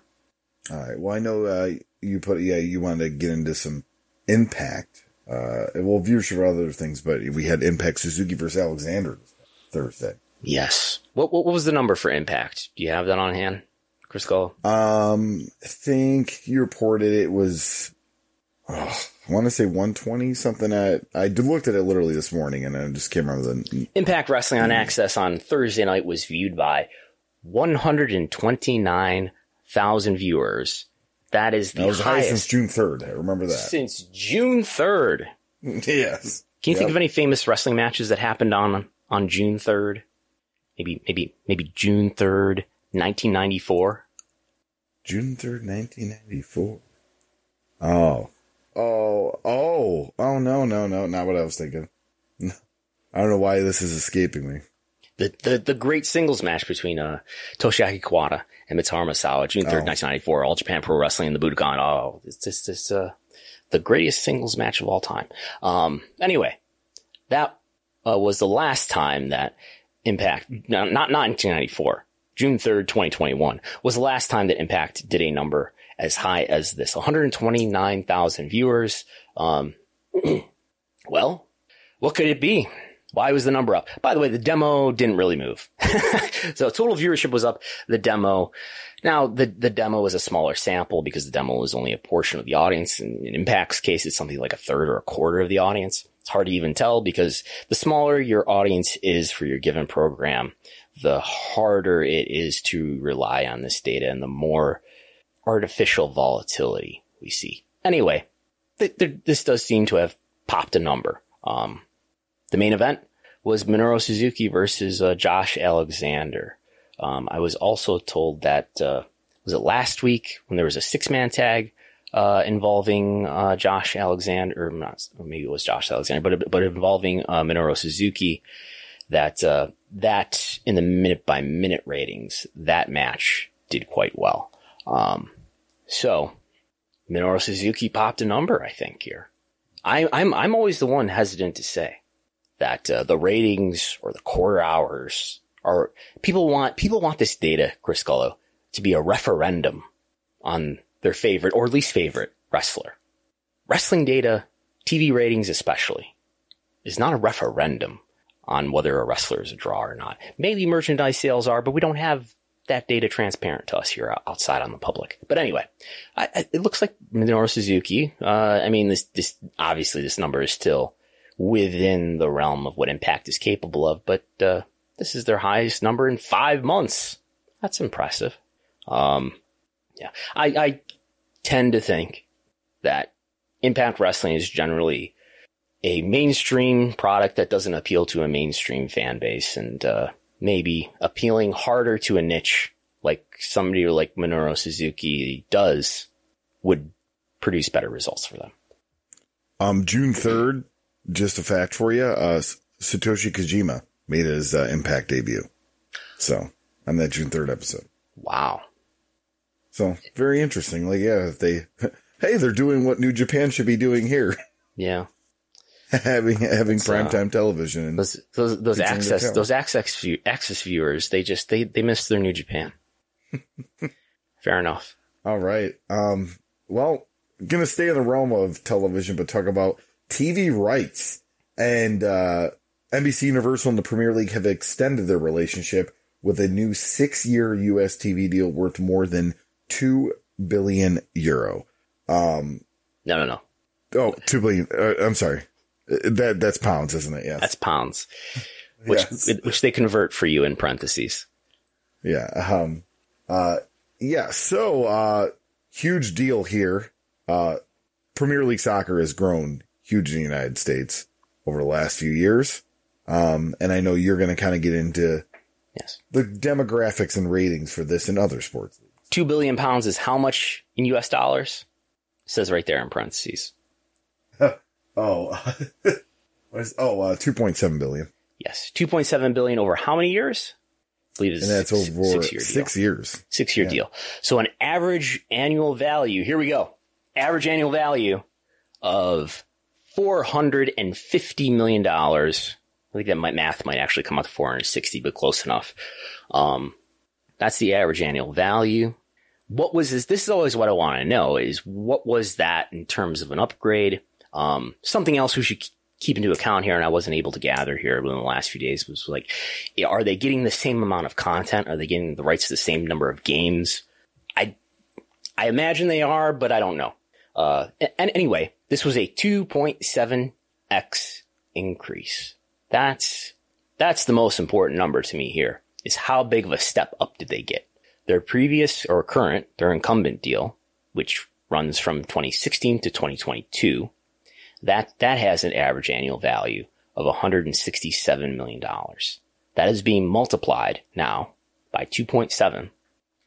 all right. Well, I know uh, you put yeah you wanted to get into some impact. Uh, well, viewership or other things, but we had Impact Suzuki versus Alexander Thursday. Yes. What, what what was the number for impact? Do you have that on hand, Chris Gullo? Um, I think you reported it was, oh, I want to say 120 something. At I looked at it literally this morning, and I just can't remember the. Impact Wrestling on AXS on Thursday night was viewed by 129,000 viewers. That is the That was the highest since June 3rd. I remember that. since June 3rd. yes. Can you think of any famous wrestling matches that happened on on June 3rd? Maybe maybe maybe June 3rd, 1994. June 3rd, 1994. Oh. Oh, oh, oh, no, no, no, not what I was thinking. I don't know why this is escaping me. The, the the great singles match between uh, Toshiaki Kawada and Mitsuharu Misawa, June 3rd, Oh. 1994, All Japan Pro Wrestling in the Budokan. Oh, it's just it's, uh, the greatest singles match of all time. Um, anyway, that uh, was the last time that Impact, no, not, not 1994, June 3rd, 2021, was the last time that Impact did a number as high as this 129,000 viewers. Um, well, what could it be? Why was the number up? By the way, the demo didn't really move. so total viewership was up. The demo. Now the, the demo is a smaller sample because the demo is only a portion of the audience. In, in Impact's case, it's something like a third or a quarter of the audience. It's hard to even tell because the smaller your audience is for your given program, the harder it is to rely on this data and the more artificial volatility we see. Anyway, th- th- this does seem to have popped a number. Um, the main event was Minoru Suzuki versus uh, Josh Alexander. Um, I was also told that uh, was it last week when there was a six man tag uh, involving uh, Josh Alexander, or not, maybe it was Josh Alexander, but but involving uh, Minoru Suzuki. That uh, that in the minute by minute ratings, that match did quite well. Um, so Minoru Suzuki popped a number, I think here. I, I'm I'm always the one hesitant to say that uh, the ratings or the quarter hours are people want people want this data, Chris Gullo, to be a referendum on their favorite or least favorite wrestler. Wrestling data, TV ratings especially, is not a referendum on whether a wrestler is a draw or not. Maybe merchandise sales are, but we don't have that data transparent to us here outside on the public. But anyway, I, I, it looks like Minoru Suzuki. Uh, I mean, this, this, obviously this number is still within the realm of what Impact is capable of, but, uh, this is their highest number in five months. That's impressive. Um, yeah, I, I tend to think that Impact Wrestling is generally a mainstream product that doesn't appeal to a mainstream fan base and, uh, maybe appealing harder to a niche like somebody like Minoru Suzuki does would produce better results for them. Um, June 3rd, just a fact for you, uh, Satoshi Kojima made his uh, Impact debut. So, on that June 3rd episode. Wow. So, very interesting. Like, yeah, if they, hey, they're doing what New Japan should be doing here. Yeah. having, having uh, primetime television. And, Those, those, those AXS, those AXS, view, AXS viewers, they just, they, they miss their New Japan. Fair enough. all right. Um, well, gonna stay in the realm of television, but talk about TV rights and, uh, NBC Universal and the Premier League have extended their relationship with a new six year US TV deal worth more than 2 billion euro. Um, No, no, no. oh, 2 billion. Uh, I'm sorry. That, that's pounds, isn't it? Yes. That's pounds, which, Yes. which they convert for you in parentheses. Yeah. Um, uh, yeah. So, uh, huge deal here. Uh, Premier League soccer has grown huge in the United States over the last few years. Um, and I know you're going to kind of get into Yes. the demographics and ratings for this and other sports. Two billion pounds is how much in US dollars? It says right there in parentheses. Oh, what is, oh, uh, 2.7 billion. Yes. 2.7 billion over how many years? I believe it's And that's six, over six year deal. six years. Six year Yeah. deal. So an average annual value, here we go. Average annual value of $450 million. I think that my math might actually come out to 460, but close enough. Um, that's the average annual value. What was this? This is always what I want to know is what was that in terms of an upgrade? Um, something else we should keep into account here, and I wasn't able to gather here within the last few days was like, are they getting the same amount of content? Are they getting the rights to the same number of games? I, I imagine they are, but I don't know. Uh, and anyway, this was a 2.7x increase. That's, that's the most important number to me here is how big of a step up did they get? Their previous or current, their incumbent deal, which runs from 2016 to 2022, that, that has an average annual value of $167 million. That is being multiplied now by 2.7,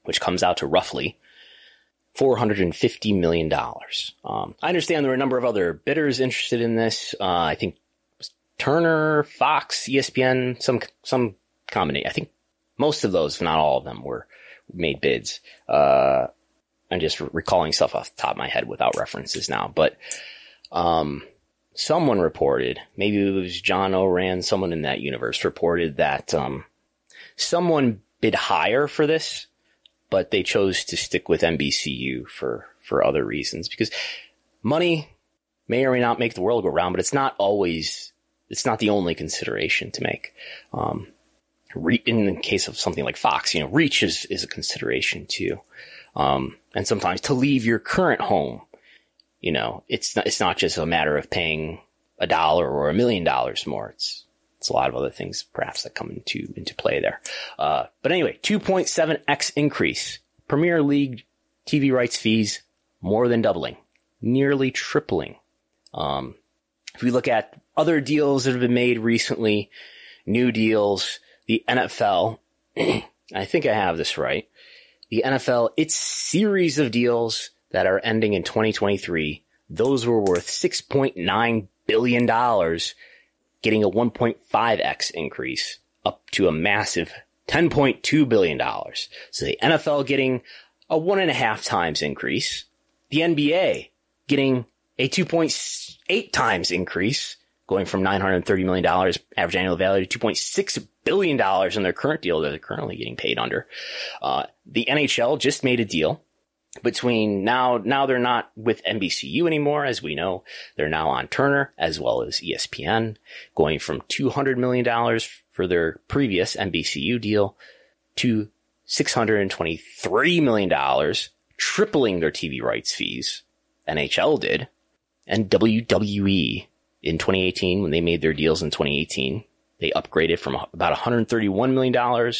which comes out to roughly $450 million. Um, I understand there are a number of other bidders interested in this. Uh, I think Turner, Fox, ESPN, some, some combination. I think most of those, if not all of them, were made bids. Uh, I'm just recalling stuff off the top of my head without references now, but, um, someone reported, maybe it was John Ourand, someone in that universe reported that, um, someone bid higher for this but they chose to stick with NBCU for, for other reasons because money may or may not make the world go round, but it's not always, it's not the only consideration to make. Um, in the case of something like Fox, you know, reach is, is a consideration too. Um, and sometimes to leave your current home, you know, it's not, it's not just a matter of paying a dollar or a million dollars more. It's, it's a lot of other things perhaps that come into, into play there. Uh, but anyway, 2.7x increase. Premier League TV rights fees more than doubling, nearly tripling. Um, if we look at other deals that have been made recently, new deals, the NFL, I think I have this right. The NFL, its series of deals that are ending in 2023, those were worth $6.9 billion getting a 1.5x increase up to a massive $10.2 billion. So the NFL getting a one and a half times increase. The NBA getting a 2.8 times increase, going from $930 million average annual value to $2.6 billion in their current deal that they're currently getting paid under. Uh, the NHL just made a deal between now, now they're not with NBCU anymore, as we know. They're now on Turner as well as ESPN, going from $200 million for their previous NBCU deal to $623 million, tripling their TV rights fees. NHL did. And WWE in 2018, when they made their deals in 2018, they upgraded from about $131 million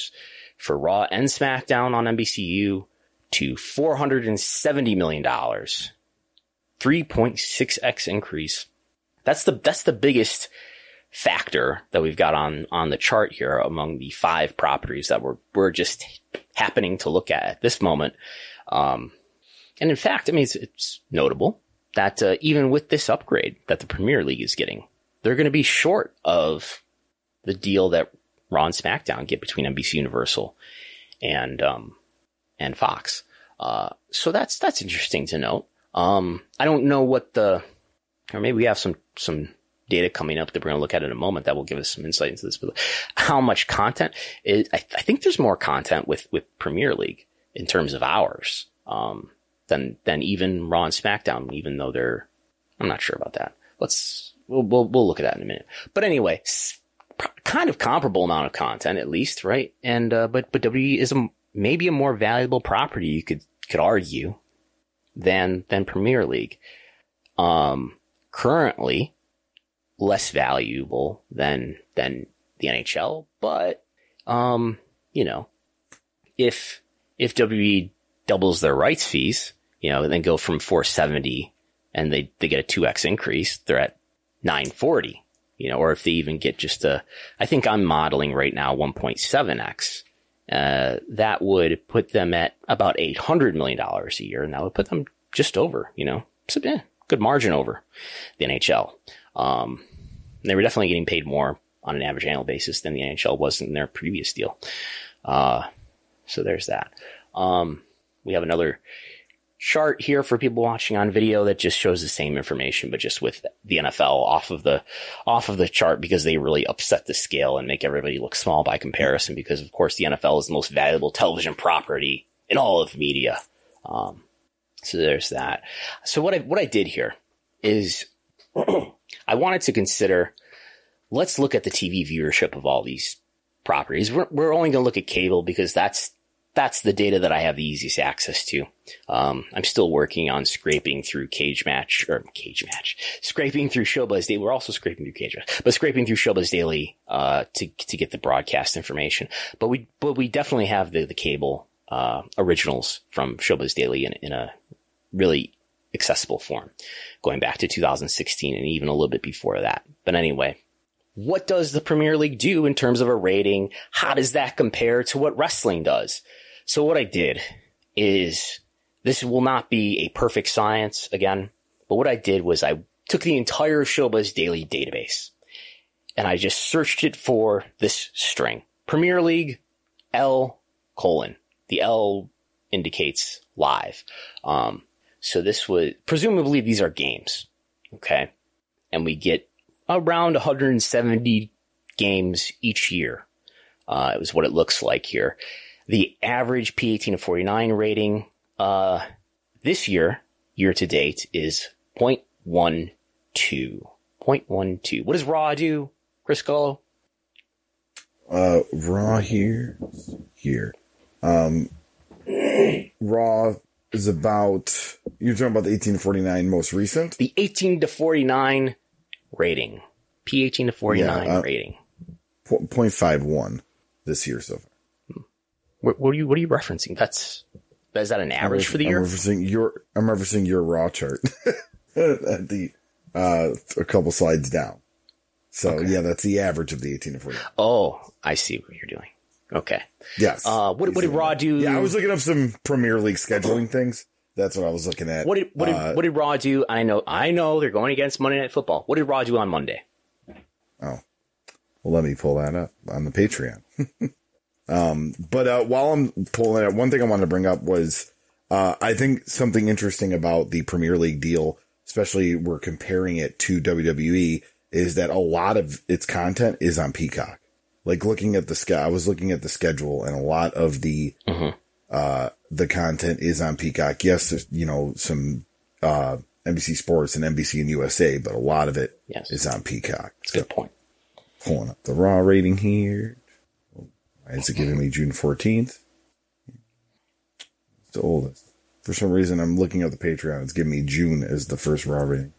for Raw and SmackDown on NBCU to $470 million. 3.6x increase. That's the, that's the biggest factor that we've got on, on the chart here among the five properties that we're, we're just happening to look at at this moment. Um, and in fact, I mean, it's, it's notable that uh, even with this upgrade that the Premier League is getting, they're going to be short of the deal that and SmackDown get between NBC Universal and um, and Fox. Uh, so that's, that's interesting to note. Um, I don't know what the, or maybe we have some, some data coming up that we're going to look at in a moment that will give us some insight into this, but how much content is, I, I think there's more content with, with Premier League in terms of hours, um, than, than even Raw and SmackDown, even though they're, I'm not sure about that. Let's, we'll, we'll, we'll look at that in a minute. But anyway, kind of comparable amount of content at least, right? And, uh, but, but WWE is a, maybe a more valuable property you could could argue than than Premier League. Um, currently less valuable than than the NHL, but um, you know, if if WWE doubles their rights fees, you know, then go from 470 and they they get a 2x increase, they're at 940, you know, or if they even get just a I think I'm modeling right now 1.7x uh, that would put them at about $800 million a year. And that would put them just over, you know, so, yeah, good margin over the NHL. Um, they were definitely getting paid more on an average annual basis than the NHL was in their previous deal. Uh, so there's that. Um, we have another chart here for people watching on video that just shows the same information, but just with the NFL off of the, off of the chart because they really upset the scale and make everybody look small by comparison because of course the NFL is the most valuable television property in all of media. Um, so there's that. So what I, what I did here is I wanted to consider, let's look at the TV viewership of all these properties. We're, we're only going to look at cable because that's that's the data that I have the easiest access to. Um, I'm still working on scraping through Cage Match or Cage Match, scraping through Showbuzz Daily. We're also scraping through Cage Match, but scraping through Showbuzz Daily uh, to to get the broadcast information. But we but we definitely have the the cable uh, originals from Showbuzz Daily in in a really accessible form, going back to 2016 and even a little bit before that. But anyway, what does the Premier League do in terms of a rating? How does that compare to what wrestling does? So what I did is this will not be a perfect science again, but what I did was I took the entire Showbuzz daily database and I just searched it for this string. Premier League L colon. The L indicates live. Um, so this would presumably these are games. Okay. And we get around 170 games each year. Uh, it was what it looks like here. The average P18 to 49 rating, uh, this year, year to date is 0.12. 0.12. What does Raw do, Chris Gullo? Uh, Raw here, here. Um, Raw is about, you're talking about the 18 to 49 most recent? The 18 to 49 rating. P18 to 49 yeah, uh, rating. 0.51 this year so far. What, what, are you What are you referencing? That's is that an average for the year? I'm referencing your I'm referencing your raw chart at the uh, a couple slides down. So okay. yeah, that's the average of the 18 to 40. Oh, I see what you're doing. Okay. Yes. Uh, what, what did Raw do? Yeah, I was looking up some Premier League scheduling things. That's what I was looking at. What did what did, uh, what did Raw do? I know I know they're going against Monday Night Football. What did Raw do on Monday? Oh, well, let me pull that up on the Patreon. Um, but uh, while I'm pulling it one thing I wanted to bring up was uh, I think something interesting about the Premier League deal, especially we're comparing it to WWE, is that a lot of its content is on Peacock. Like looking at the sch- I was looking at the schedule, and a lot of the mm-hmm. uh, the content is on Peacock. Yes, you know some uh, NBC Sports and NBC and USA, but a lot of it yes. is on Peacock. That's so, a good point. Pulling up the Raw rating here. Is giving me June 14th? It's the oldest. For some reason, I'm looking at the Patreon. It's giving me June as the first Raw rating.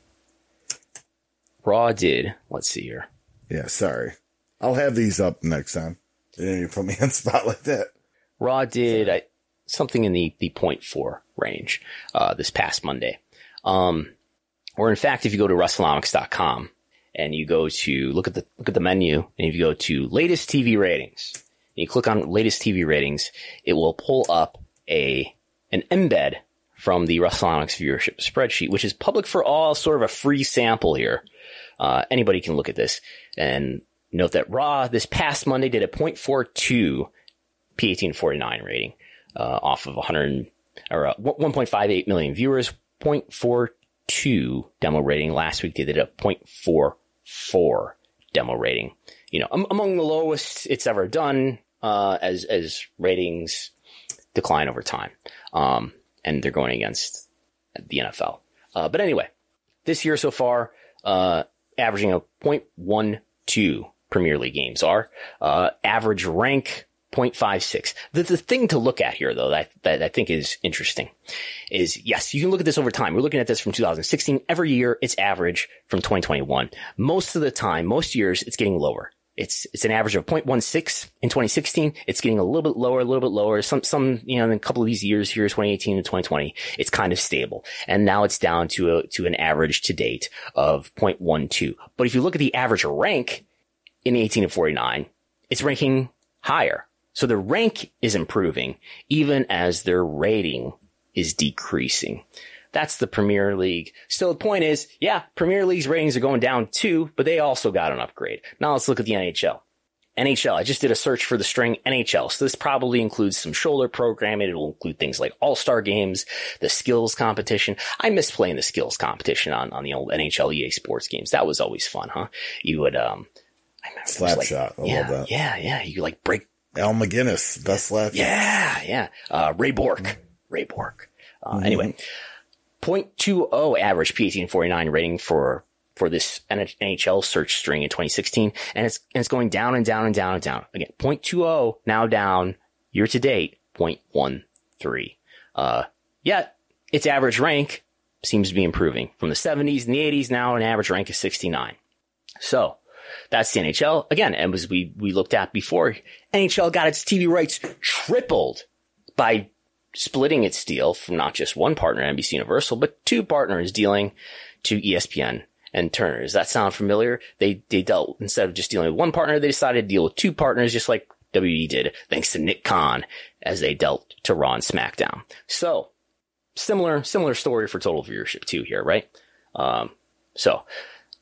Raw did. Let's see here. Yeah, sorry. I'll have these up next time. You didn't put me on spot like that. Raw did I, something in the, the 0.4 range uh, this past Monday. Um, or in fact, if you go to WrestleNomics.com and you go to look at the look at the menu, and if you go to latest TV ratings, you click on latest TV ratings, it will pull up a an embed from the WrestleNomics viewership spreadsheet, which is public for all, sort of a free sample here. Uh, anybody can look at this and note that Raw this past Monday did a 0.42 P1849 rating uh, off of 100 or uh, 1.58 million viewers. 0.42 demo rating. Last week they did a 0.44 demo rating. You know, among the lowest it's ever done uh, as as ratings decline over time, um, and they're going against the NFL. Uh, but anyway, this year so far, uh, averaging a 0.12 Premier League games are uh, average rank 0.56. The, the thing to look at here, though, that, that I think is interesting is yes, you can look at this over time. We're looking at this from 2016. Every year, it's average from 2021. Most of the time, most years, it's getting lower. It's, it's an average of 0.16 in 2016. It's getting a little bit lower, a little bit lower. Some, some, you know, in a couple of these years here, 2018 and 2020, it's kind of stable. And now it's down to a, to an average to date of 0.12. But if you look at the average rank in 18 to 49, it's ranking higher. So the rank is improving even as their rating is decreasing. That's the Premier League. Still, the point is, yeah, Premier League's ratings are going down too, but they also got an upgrade. Now let's look at the NHL. NHL. I just did a search for the string NHL. So this probably includes some shoulder programming. It will include things like all-star games, the skills competition. I miss playing the skills competition on, on the old NHL EA sports games. That was always fun, huh? You would, um, I remember slap like, shot. I yeah, love that. Yeah. Yeah. You like break. Al MacInnis, best slap. Yeah. Yeah. Uh, Ray Bourque. Ray Bourque. Uh, mm-hmm. anyway, 0.20 average P1849 rating for for this NHL search string in 2016, and it's and it's going down and down and down and down. Again, 0.20 now down year to date 0.13. Uh, yet its average rank seems to be improving from the 70s and the 80s. Now an average rank is 69. So that's the NHL again. And as we we looked at before, NHL got its TV rights tripled by splitting its deal from not just one partner, NBC Universal, but two partners dealing to ESPN and Turner. Does that sound familiar? They, they dealt, instead of just dealing with one partner, they decided to deal with two partners, just like WWE did, thanks to Nick Khan, as they dealt to Raw and SmackDown. So, similar, similar story for total viewership too here, right? Um, so,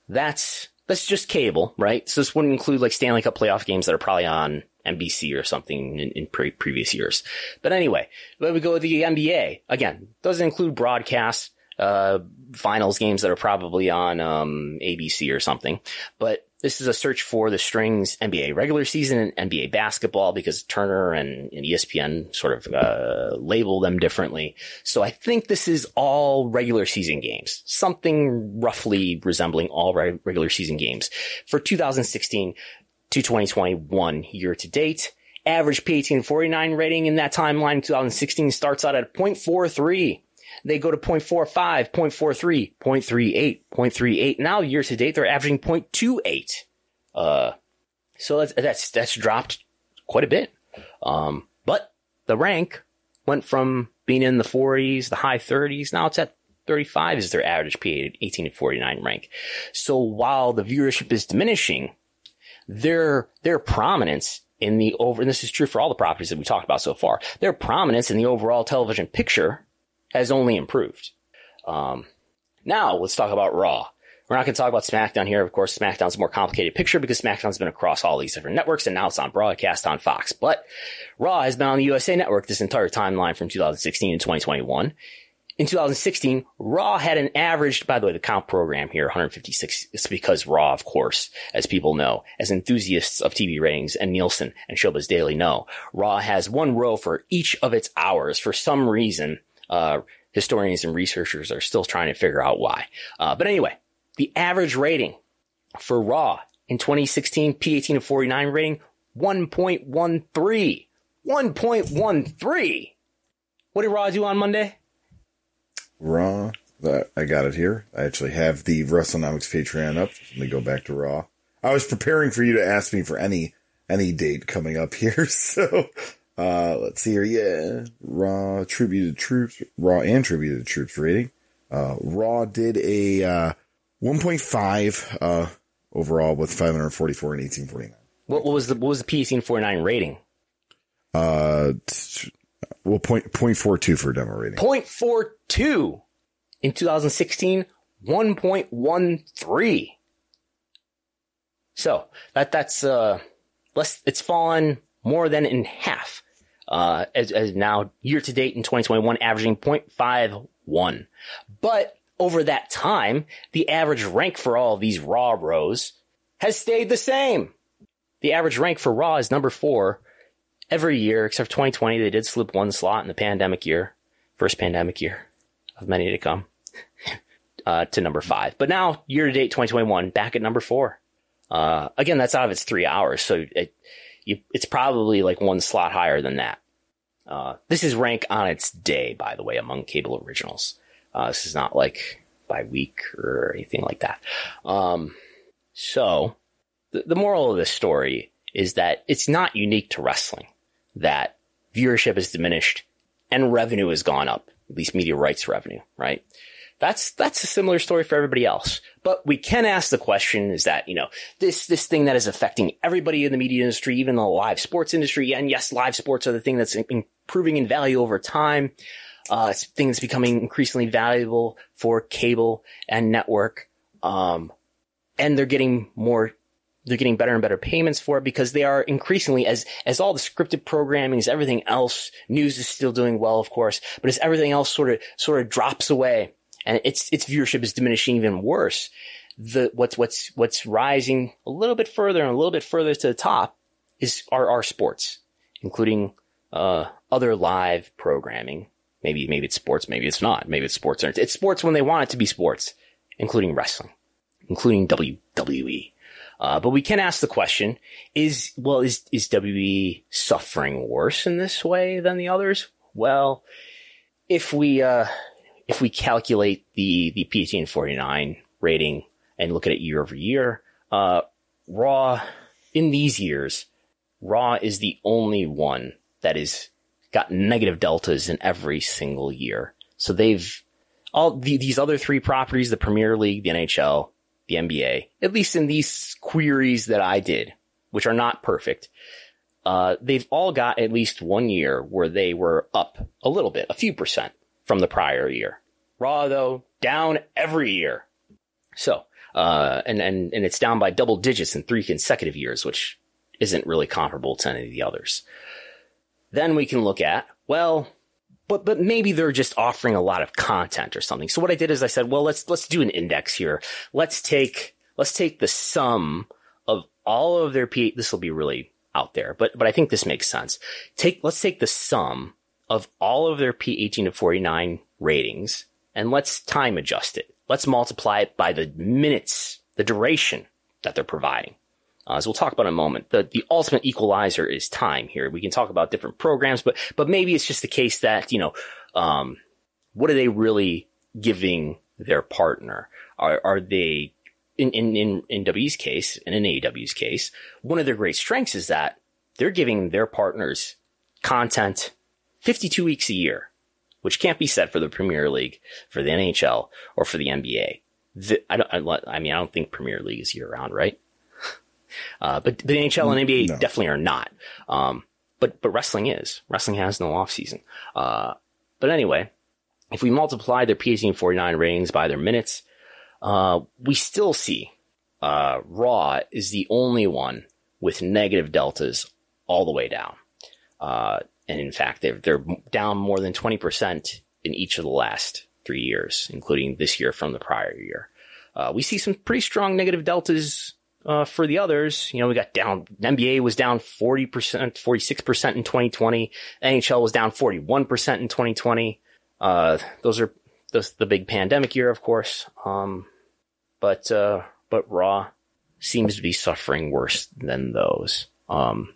that's, that's just cable, right? So this wouldn't include like Stanley Cup playoff games that are probably on NBC or something in, in pre- previous years. But anyway, let me go with the NBA. Again, doesn't include broadcast uh, finals games that are probably on um, ABC or something. But this is a search for the strings NBA regular season and NBA basketball because Turner and, and ESPN sort of uh, label them differently. So I think this is all regular season games, something roughly resembling all regular season games for 2016 to 2021 year to date. Average P1849 rating in that timeline 2016 starts out at 0.43 they go to 0.45, 0.43, 0.38, 0.38. Now year to date, they're averaging 0.28. Uh, so that's, that's, that's dropped quite a bit. Um, but the rank went from being in the 40s, the high 30s. Now it's at 35 is their average P 18 to 49 rank. So while the viewership is diminishing, their, their prominence in the over, and this is true for all the properties that we talked about so far, their prominence in the overall television picture has only improved. Um, now let's talk about Raw. We're not going to talk about SmackDown here. Of course, SmackDown's a more complicated picture because SmackDown's been across all these different networks and now it's on broadcast on Fox. But Raw has been on the USA network this entire timeline from 2016 to 2021. In 2016, Raw had an average, by the way, the count program here, 156. It's because Raw, of course, as people know, as enthusiasts of TV ratings and Nielsen and Showbuzz Daily know, Raw has one row for each of its hours for some reason uh, historians and researchers are still trying to figure out why. Uh, but anyway, the average rating for Raw in 2016, P18 to 49 rating, 1.13. 1.13. What did Raw do on Monday? Raw, I got it here. I actually have the WrestleNomics Patreon up. Let me go back to Raw. I was preparing for you to ask me for any any date coming up here, so uh, let's see here. Yeah, Raw tribute to troops, Raw and tribute to troops rating. Uh, Raw did a uh, 1.5 uh, overall with 544 and 1849. What, what was the what was the P1849 rating? Uh, well, point point four two for demo rating. Point four two in 2016, 1.13. So that that's uh less. It's fallen more than in half uh, as, as now year to date in 2021, averaging 0.51. But over that time, the average rank for all of these Raw rows has stayed the same. The average rank for Raw is number four every year, except 2020. They did slip one slot in the pandemic year, first pandemic year of many to come, uh, to number five. But now, year to date 2021, back at number four. Uh, again, that's out of its three hours. So it, you, it's probably like one slot higher than that. Uh, this is rank on its day, by the way, among cable originals. Uh, this is not like by week or anything like that. Um, so the, the moral of this story is that it's not unique to wrestling that viewership has diminished and revenue has gone up, at least media rights revenue, right? That's, that's a similar story for everybody else. But we can ask the question is that, you know, this, this thing that is affecting everybody in the media industry, even the live sports industry. And yes, live sports are the thing that's improving in value over time. Uh, it's thing that's becoming increasingly valuable for cable and network. Um, and they're getting more they're getting better and better payments for it because they are increasingly as as all the scripted programming as everything else news is still doing well of course but as everything else sort of sort of drops away and its its viewership is diminishing even worse the what's what's what's rising a little bit further and a little bit further to the top is our our sports including uh, other live programming. Maybe maybe it's sports maybe it's not. Maybe it's sports. It's sports when they want it to be sports including wrestling including WWE uh, but we can ask the question: Is well, is is WWE suffering worse in this way than the others? Well, if we uh, if we calculate the the PTN forty nine rating and look at it year over year, uh, Raw in these years, Raw is the only one that is got negative deltas in every single year. So they've all the, these other three properties, the Premier League, the NHL, the NBA, at least in these queries that I did, which are not perfect, uh, they've all got at least one year where they were up a little bit, a few percent from the prior year. Raw though, down every year. So, uh, and, and, and it's down by double digits in three consecutive years, which isn't really comparable to any of the others. Then we can look at, well, but but maybe they're just offering a lot of content or something. So what I did is I said, well, let's let's do an index here. Let's take let's take the sum of all of their P. This will be really out there, but but I think this makes sense. Take let's take the sum of all of their P eighteen to forty nine ratings and let's time adjust it. Let's multiply it by the minutes, the duration that they're providing. Uh, as we'll talk about in a moment, the, the ultimate equalizer is time here. We can talk about different programs, but, but maybe it's just the case that, you know, um, what are they really giving their partner? Are, are they, in, in, in, in W's case and in AEW's case, one of their great strengths is that they're giving their partners content 52 weeks a year, which can't be said for the Premier League, for the NHL, or for the NBA. The, I, don't, I, I mean, I don't think Premier League is year round, right? Uh, but, the NHL and NBA no. definitely are not. Um, but, but wrestling is. Wrestling has no off season. Uh, but anyway, if we multiply their PhD 49 ratings by their minutes, uh, we still see, uh, Raw is the only one with negative deltas all the way down. Uh, and in fact, they're, they're down more than 20% in each of the last three years, including this year from the prior year. Uh, we see some pretty strong negative deltas uh, for the others, you know, we got down, NBA was down 40%, 46% in 2020. NHL was down 41% in 2020. Uh, those are the big pandemic year, of course. Um, but, uh, but Raw seems to be suffering worse than those. Um,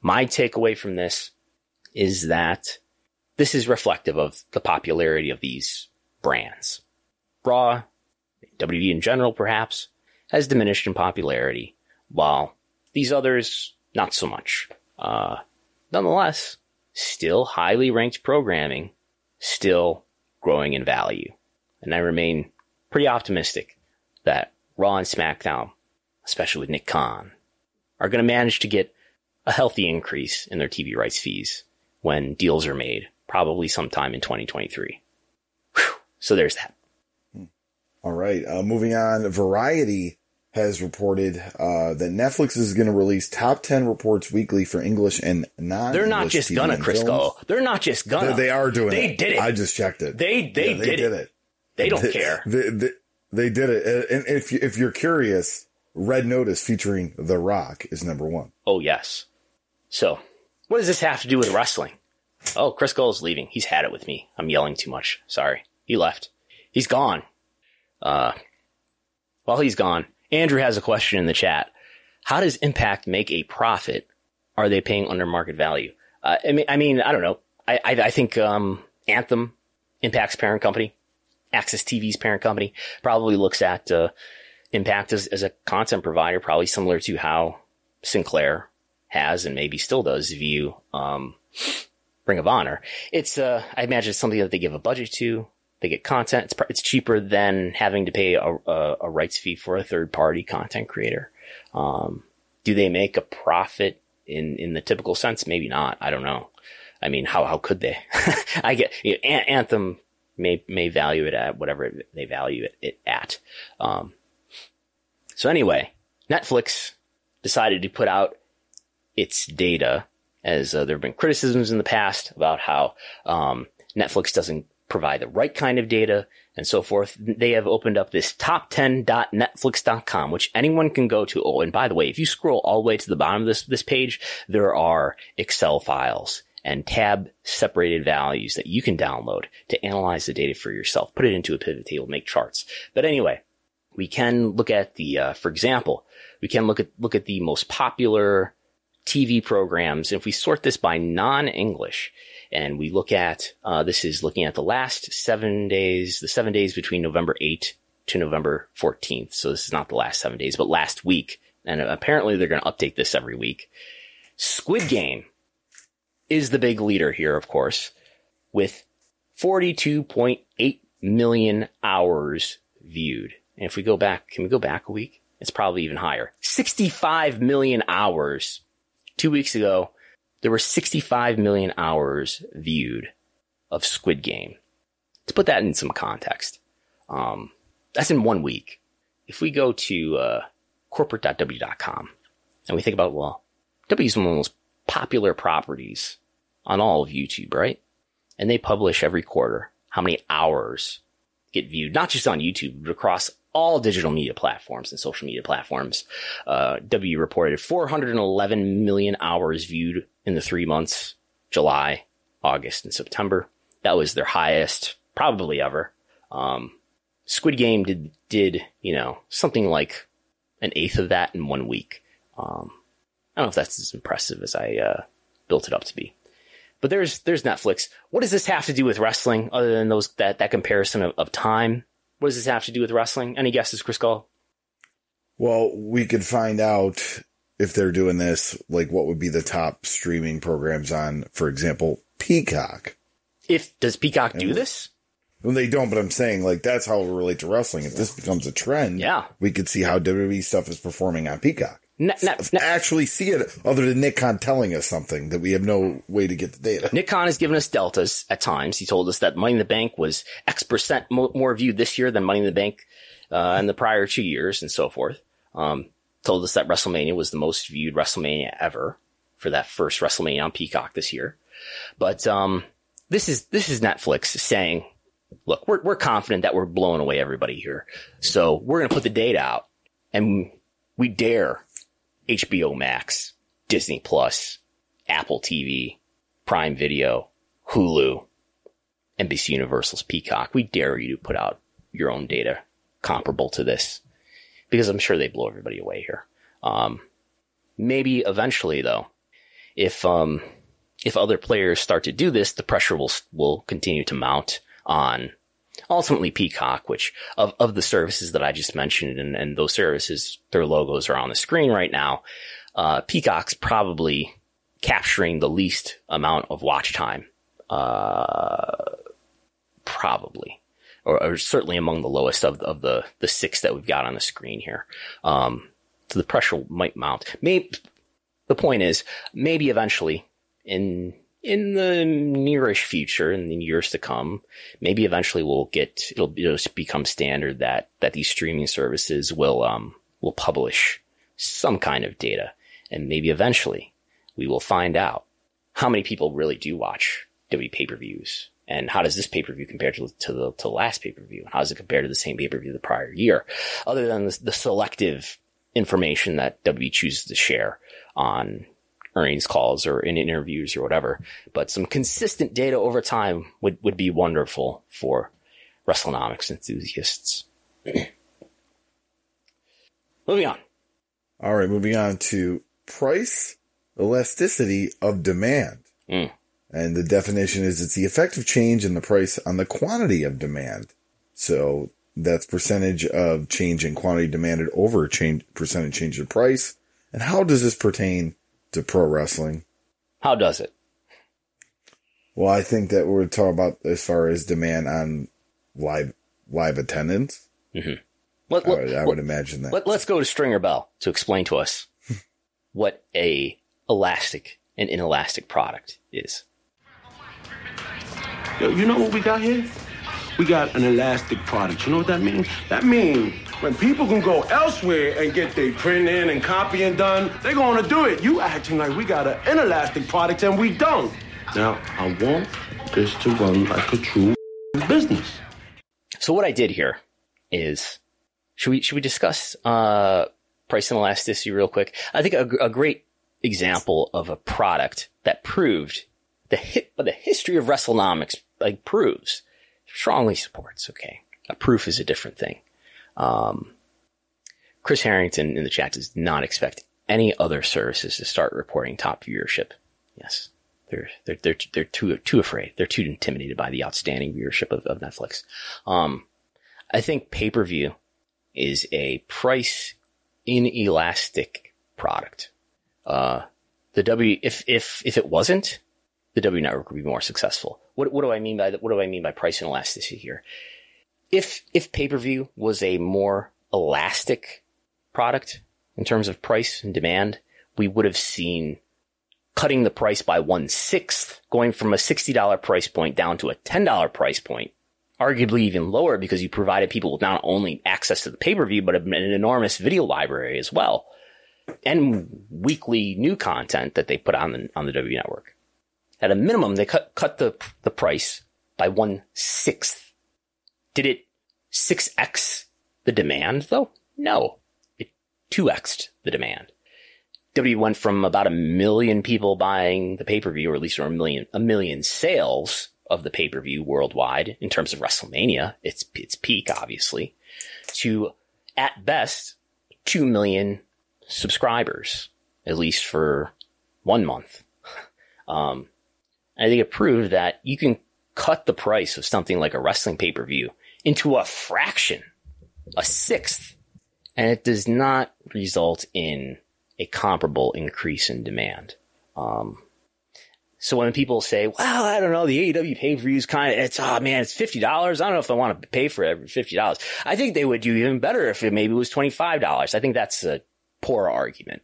my takeaway from this is that this is reflective of the popularity of these brands. Raw, WWE in general, perhaps, has diminished in popularity, while these others, not so much. Uh, nonetheless, still highly ranked programming, still growing in value. And I remain pretty optimistic that Raw and SmackDown, especially with Nick Khan, are going to manage to get a healthy increase in their TV rights fees when deals are made, probably sometime in 2023. Whew. So there's that. All right. Uh, moving on, Variety has reported uh, that Netflix is going to release top 10 reports weekly for English and non They're not just TV gonna, Crisco. They're not just gonna. They, they are doing they it. They did it. I just checked it. They they, yeah, they did, did it. it. They don't they, care. They, they, they, did it. And if, you, if you're curious, Red Notice featuring The Rock is number one. Oh, yes. So, what does this have to do with wrestling? Oh, Chris is leaving. He's had it with me. I'm yelling too much. Sorry. He left. He's gone. Uh, while he's gone, Andrew has a question in the chat. How does Impact make a profit? Are they paying under market value? Uh, I mean, I mean, I don't know. I, I, I think, um, Anthem, Impact's parent company, AXS TV's parent company, probably looks at, uh, Impact as, as a content provider, probably similar to how Sinclair has and maybe still does view, um, Ring of Honor. It's, uh, I imagine it's something that they give a budget to. They get content. It's, it's cheaper than having to pay a, a, a rights fee for a third party content creator. Um, do they make a profit in, in the typical sense? Maybe not. I don't know. I mean, how, how could they? I get, you know, Anthem may, may value it at whatever they value it, it at. Um, so anyway, Netflix decided to put out its data, as uh, there have been criticisms in the past about how um, Netflix doesn't provide the right kind of data and so forth. They have opened up this top10.netflix.com, which anyone can go to. Oh, and by the way, if you scroll all the way to the bottom of this, this page, there are Excel files and tab separated values that you can download to analyze the data for yourself, put it into a pivot table, make charts. But anyway, we can look at the, uh, for example, we can look at, look at the most popular TV programs. If we sort this by non-English and we look at, uh, this is looking at the last seven days, the seven days between November 8th to November 14th. So this is not the last seven days, but last week. And apparently they're going to update this every week. Squid Game is the big leader here, of course, with 42.8 million hours viewed. And if we go back, can we go back a week? It's probably even higher. 65 million hours. Two weeks ago, there were 65 million hours viewed of Squid Game. To put that in some context, um, that's in one week. If we go to uh, corporate.w.com and we think about, well, W is one of the most popular properties on all of YouTube, right? And they publish every quarter how many hours get viewed, not just on YouTube, but across all digital media platforms and social media platforms. Uh, W reported 411 million hours viewed in the three months, July, August, and September. That was their highest, probably ever. Um, Squid Game did, did, you know, something like an eighth of that in one week. Um, I don't know if that's as impressive as I, uh, built it up to be. But there's, there's Netflix. What does this have to do with wrestling other than those, that, that comparison of, of time? What does this have to do with wrestling? Any guesses, Chris Gullo? Well, we could find out if they're doing this, like what would be the top streaming programs on, for example, Peacock. If does Peacock do this? Well, they don't, but I'm saying like that's how it relate to wrestling. If this becomes a trend, Yeah. we could see how WWE stuff is performing on Peacock. Ne- ne- ne- Actually, see it other than Nick Khan telling us something that we have no way to get the data. Nick Khan has given us deltas at times. He told us that Money in the Bank was X percent mo- more viewed this year than Money in the Bank uh, in the prior two years, and so forth. Um, told us that WrestleMania was the most viewed WrestleMania ever for that first WrestleMania on Peacock this year. But um, this is this is Netflix saying, "Look, we're we're confident that we're blowing away everybody here, so we're going to put the data out, and we dare HBO Max, Disney Plus, Apple TV, Prime Video, Hulu, NBC Universal's Peacock. We dare you to put out your own data comparable to this because I'm sure they blow everybody away here. Um, maybe eventually though, if, um, if other players start to do this, the pressure will, will continue to mount on ultimately Peacock, which of, of the services that I just mentioned and, and those services, their logos are on the screen right now. Uh, Peacock's probably capturing the least amount of watch time. Uh, probably. Or, or certainly among the lowest of, of the, the six that we've got on the screen here. Um, so the pressure might mount. Maybe, the point is, maybe eventually in in the nearish future, in the years to come, maybe eventually we'll get it'll, it'll become standard that that these streaming services will um will publish some kind of data, and maybe eventually we will find out how many people really do watch WWE pay per views. And how does this pay per view compare to, to the to the last pay per view? And how does it compare to the same pay per view the prior year? Other than the, the selective information that WWE chooses to share on earnings calls or in interviews or whatever. But some consistent data over time would, would be wonderful for WrestleNomics enthusiasts. Moving on. All right, moving on to price elasticity of demand. Mm. And the definition is it's the effect of change in the price on the quantity of demand. So that's percentage of change in quantity demanded over change percentage change in price. And how does this pertain to pro wrestling? How does it? Well, I think that we're talking about as far as demand on live live attendance. Mm-hmm. Let, I would, I would imagine that. Let, us go to Stringer Bell to explain to us what a elastic and inelastic product is. Yo, you know what we got here? We got an elastic product. You know what that means? That means When people can go elsewhere and get their printing and copying done, they're gonna do it. You acting like we got an inelastic product and we don't. Now, I want this to run like a true business. So what I did here is, should we should we discuss uh, price and elasticity real quick? I think a, a great example of a product that proved the hit, the history of WrestleNomics like proves strongly supports. Okay, a proof is a different thing. Um, Chris Harrington in the chat does not expect any other services to start reporting top viewership. Yes, they're they're they're they're too too afraid. They're too intimidated by the outstanding viewership of, of Netflix. Um, I think pay per view is a price inelastic product. Uh, the W if if if it wasn't, the W network would be more successful. What what do I mean by that? What do I mean by price inelasticity here? If if pay per view was a more elastic product in terms of price and demand, we would have seen cutting the price by one sixth, going from a $60 price point down to a $10 price point, arguably even lower because you provided people with not only access to the pay per view, but an enormous video library as well. And weekly new content that they put on the, on the W network. At a minimum, they cut, cut the, the price by one sixth. Did it 6x the demand though? No. It 2x'd the demand. W went from about a million people buying the pay-per-view, or at least a million, a million sales of the pay-per-view worldwide in terms of WrestleMania. It's, it's peak, obviously, to at best 2 million subscribers, at least for one month. Um, I think it proved that you can cut the price of something like a wrestling pay-per-view into a fraction, a sixth, and it does not result in a comparable increase in demand. Um, so when people say, well, I don't know, the AEW pay per view is kind of, it's, oh man, it's $50. I don't know if I want to pay for it $50. I think they would do even better if it maybe was $25. I think that's a poor argument.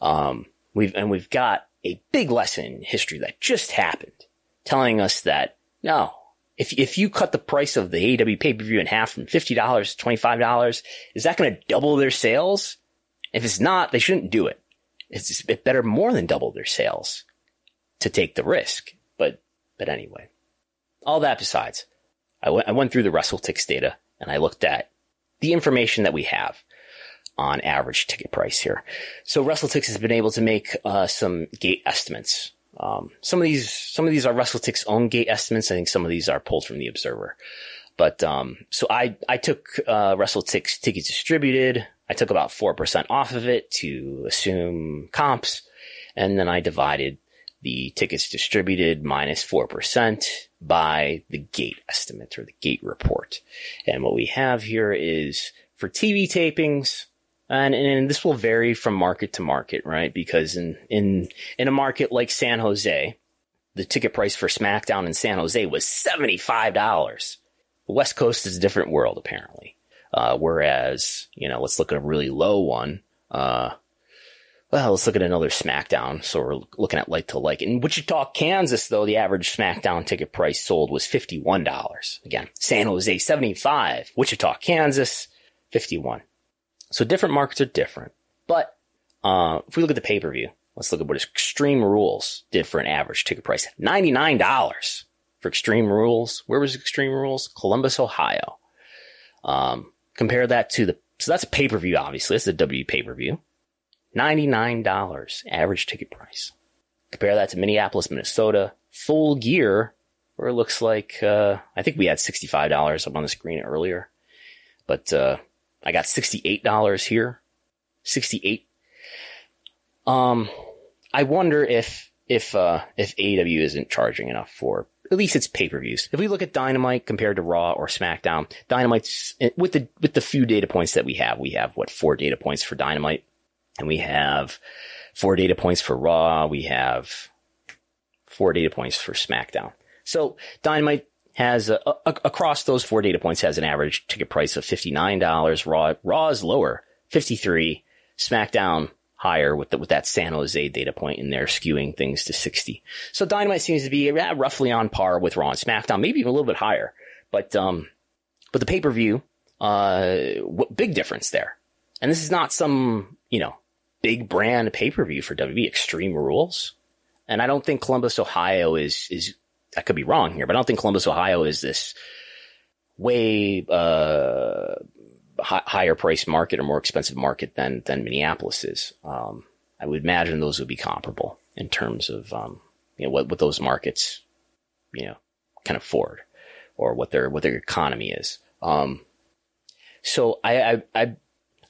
Um, we've, and we've got a big lesson in history that just happened telling us that no, if, if you cut the price of the AEW pay per view in half from $50 to $25, is that going to double their sales? If it's not, they shouldn't do it. It's it better more than double their sales to take the risk. But, but anyway, all that besides, I went, I went through the WrestleTix data and I looked at the information that we have on average ticket price here. So WrestleTix has been able to make uh, some gate estimates. Um, some of these, some of these are WrestleTix own gate estimates. I think some of these are pulled from the Observer. But um, so I I took uh, WrestleTix tickets distributed. I took about 4% off of it to assume comps. And then I divided the tickets distributed minus 4% by the gate estimate or the gate report. And what we have here is for TV tapings, and, and this will vary from market to market, right? Because in, in, in a market like San Jose, the ticket price for SmackDown in San Jose was $75. The West Coast is a different world, apparently. Uh, whereas, you know, let's look at a really low one. Uh, well, let's look at another SmackDown. So we're looking at like to like. In Wichita, Kansas, though, the average SmackDown ticket price sold was $51. Again, San Jose, 75. Wichita, Kansas, 51. So different markets are different. But, uh, if we look at the pay-per-view, let's look at what Extreme Rules did for an average ticket price. $99 for Extreme Rules. Where was Extreme Rules? Columbus, Ohio. Um, Compare that to the, so that's a pay per view, obviously. It's a W pay per view. $99 average ticket price. Compare that to Minneapolis, Minnesota, full gear, where it looks like, uh, I think we had $65 up on the screen earlier, but, uh, I got $68 here. 68. Um, I wonder if, if, uh, if AEW isn't charging enough for at least it's pay-per-views. If we look at Dynamite compared to Raw or SmackDown, Dynamite's with the with the few data points that we have, we have what four data points for Dynamite, and we have four data points for Raw. We have four data points for SmackDown. So Dynamite has a, a, across those four data points has an average ticket price of fifty nine dollars. Raw Raw is lower, fifty three. SmackDown higher with the, with that San Jose data point in there skewing things to 60. So Dynamite seems to be roughly on par with Raw and SmackDown, maybe even a little bit higher. But, um, but the pay-per-view, Uh, what big difference there? And this is not some, you know, big brand pay per view for WWE Extreme Rules. And I don't think Columbus, Ohio is, is, I could be wrong here, but I don't think Columbus, Ohio is this way, uh, higher price market or more expensive market than, than Minneapolis is. Um, I would imagine those would be comparable in terms of, um, you know, what, what those markets, you know, can afford or what their, what their economy is. Um, so I, I, I,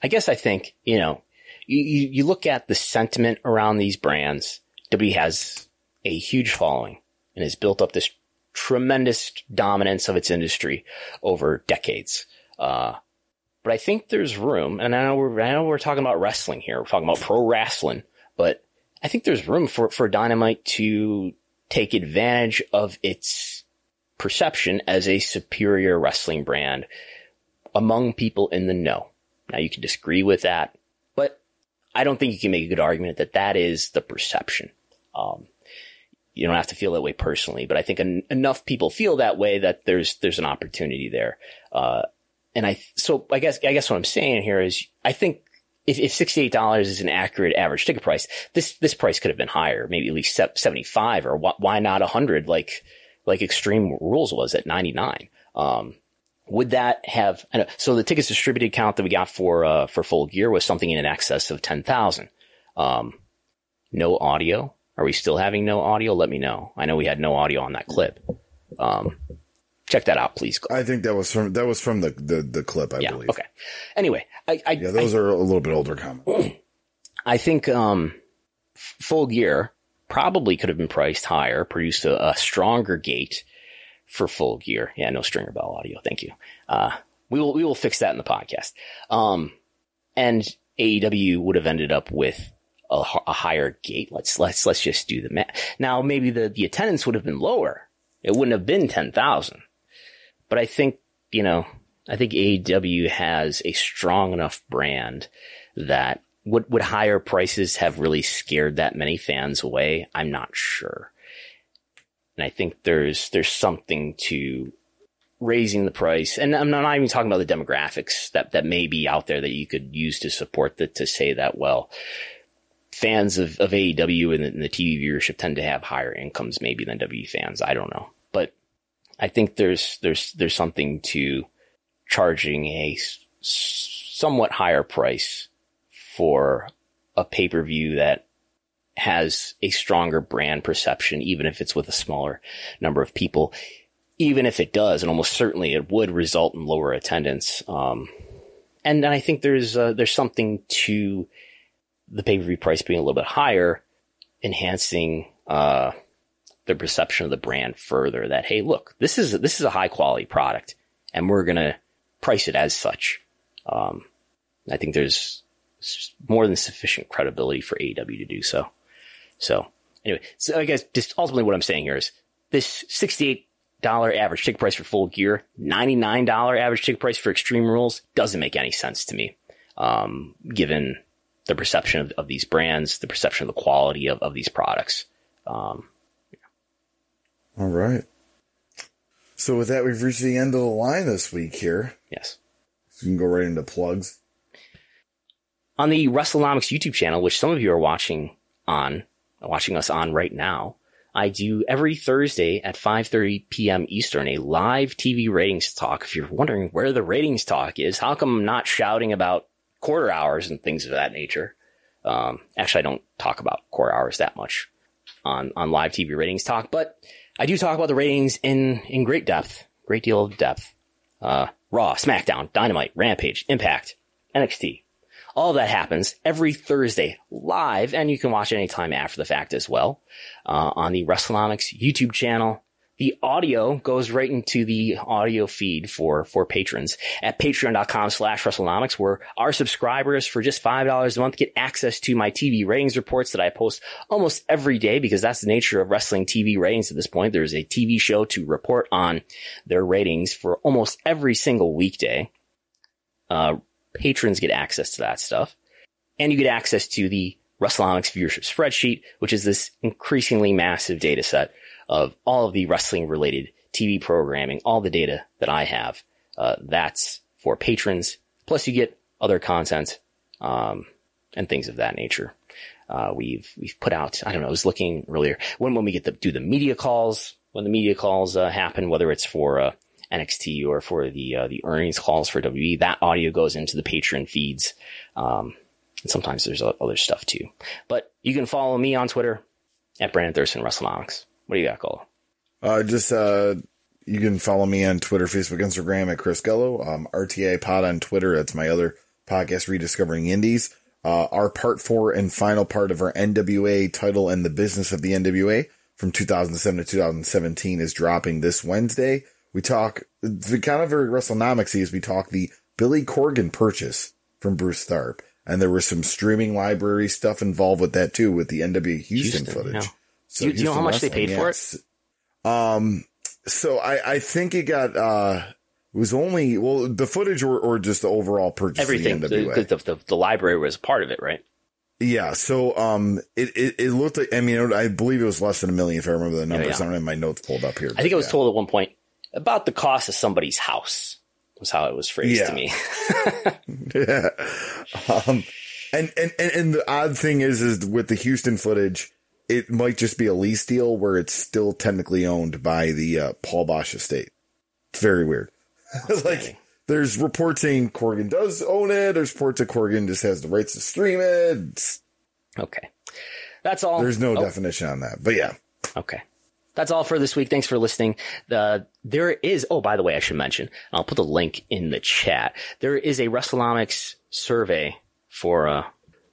I guess I think, you know, you, you look at the sentiment around these brands. W has a huge following and has built up this tremendous dominance of its industry over decades. Uh, but I think there's room, and I know we're, I know we're talking about wrestling here. We're talking about pro wrestling, but I think there's room for, for Dynamite to take advantage of its perception as a superior wrestling brand among people in the know. Now you can disagree with that, but I don't think you can make a good argument that that is the perception. Um, you don't have to feel that way personally, but I think en- enough people feel that way that there's there's an opportunity there. Uh, and I so I guess I guess what I'm saying here is I think if, if $68 is an accurate average ticket price, this, this price could have been higher, maybe at least 75 or wh- why not 100 like, like Extreme Rules was at 99. Um, would that have, know, so the tickets distributed count that we got for, uh, for full gear was something in excess of 10,000. Um, no audio. Are we still having no audio? Let me know. I know we had no audio on that clip. Um, check that out, please. I think that was from that was from the the, the clip. I yeah, believe. Okay. Anyway, I, I yeah, those I, are a little bit older comments. I think um, full gear probably could have been priced higher, produced a, a, stronger gate for full gear. Yeah, no stringer bell audio. Thank you. Uh, we will we will fix that in the podcast. Um, and AEW would have ended up with a, a higher gate. Let's let's let's just do the math. Now maybe the the attendance would have been lower. It wouldn't have been ten thousand. But I think, you know, I think AEW has a strong enough brand that would, would higher prices have really scared that many fans away? I'm not sure. And I think there's, there's something to raising the price. And I'm not even talking about the demographics that, that may be out there that you could use to support that, to say that, well, fans of, of AEW and the, and the TV viewership tend to have higher incomes maybe than W fans. I don't know. But I think there's there's there's something to charging a somewhat higher price for a pay per view that has a stronger brand perception, even if it's with a smaller number of people. Even if it does, and almost certainly it would result in lower attendance. Um, and, I think there's uh, there's something to the pay per view price being a little bit higher, enhancing uh, the perception of the brand further that, hey, look, this is, this is a high quality product and we're going to price it as such. Um, I think there's more than sufficient credibility for AEW to do so. So anyway, so I guess just ultimately what I'm saying here is this $68 average ticket price for full gear, $99 average ticket price for extreme rules doesn't make any sense to me. Um, given the perception of, of, these brands, the perception of the quality of, of these products. Um, all right. So with that, we've reached the end of the line this week here. Yes. So you can go right into plugs. On the WrestleNomics YouTube channel, which some of you are watching on, watching us on right now, I do every Thursday at 5:30 p.m. Eastern a live TV ratings talk. If you're wondering where the ratings talk is, how come I'm not shouting about quarter hours and things of that nature? Um, actually, I don't talk about quarter hours that much on on live TV ratings talk, but I do talk about the ratings in, in great depth, great deal of depth. Uh, Raw, SmackDown, Dynamite, Rampage, Impact, NXT. All of that happens every Thursday live, and you can watch anytime after the fact as well, uh, on the WrestleNomics YouTube channel the audio goes right into the audio feed for, for patrons at patreon.com slash WrestleNomics, where our subscribers for just $5 a month get access to my TV ratings reports that I post almost every day because that's the nature of wrestling TV ratings at this point. There's a TV show to report on their ratings for almost every single weekday. Uh, patrons get access to that stuff and you get access to the WrestleNomics viewership spreadsheet, which is this increasingly massive data set of all of the wrestling related TV programming, all the data that I have. Uh, that's for patrons. Plus, you get other content um, and things of that nature. Uh, we've we've put out. I don't know. I was looking earlier when when we get to do the media calls. When the media calls uh, happen, whether it's for uh, NXT or for the uh, the earnings calls for WWE, that audio goes into the patron feeds. Um, and sometimes there's other stuff too. But you can follow me on Twitter at Brandon Thurston WrestleNomics. What do you got, Cole? Uh, just uh, you can follow me on Twitter, Facebook, Instagram at Chris Gullo. Um, RTA Pod on Twitter. That's my other podcast, Rediscovering Indies. Uh, our part four and final part of our NWA title and the business of the NWA from 2007 to 2017 is dropping this Wednesday. We talk the kind of very WrestleNomics is we talk the Billy Corgan purchase from Bruce Tharpe. And there was some streaming library stuff involved with that too, with the NWA Houston, Houston footage. So do, do you know how much they paid for it? Um, so I, I think it got, uh, it was only, well, the footage or, or just the overall purchase. Everything. The, the, the, the, library was part of it, right? Yeah. So, um, it, it, it, looked like, I mean, I believe it was less than a million if I remember the numbers. Yeah, yeah. I don't have my notes pulled up here. I think it was told at one point about the cost of somebody's house was how it was phrased to me. yeah. Um, and, and, and, and the odd thing is, is with the Houston footage, it might just be a lease deal where it's still technically owned by the uh, Paul Boesch estate. It's very weird. like there's reports saying Corgan does own it. There's reports that Corgan just has the rights to stream it. It's, okay. That's all. There's no oh. definition on that, but yeah. Okay that's all for this week. Thanks for listening. The, there is, oh, by the way, I should mention, I'll put the link in the chat. There is a WrestleNomics survey for, uh,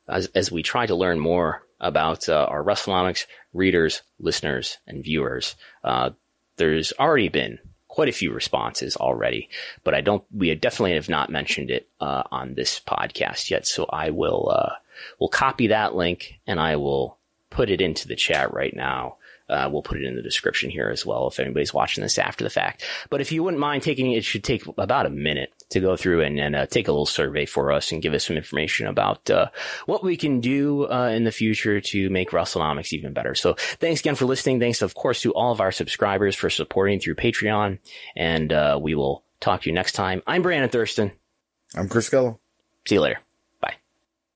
as, as we try to learn more about uh, our WrestleNomics readers, listeners, and viewers. Uh, there's already been quite a few responses already, but I don't, we definitely have not mentioned it, uh, on this podcast yet. So I will, uh, will copy that link and I will put it into the chat right now. Uh, we'll put it in the description here as well if anybody's watching this after the fact. But if you wouldn't mind taking it, should take about a minute to go through and, and uh, take a little survey for us and give us some information about uh, what we can do uh, in the future to make WrestleNomics even better. So thanks again for listening. Thanks, of course, to all of our subscribers for supporting through Patreon. And uh, we will talk to you next time. I'm Brandon Thurston. I'm Chris Gullo. See you later.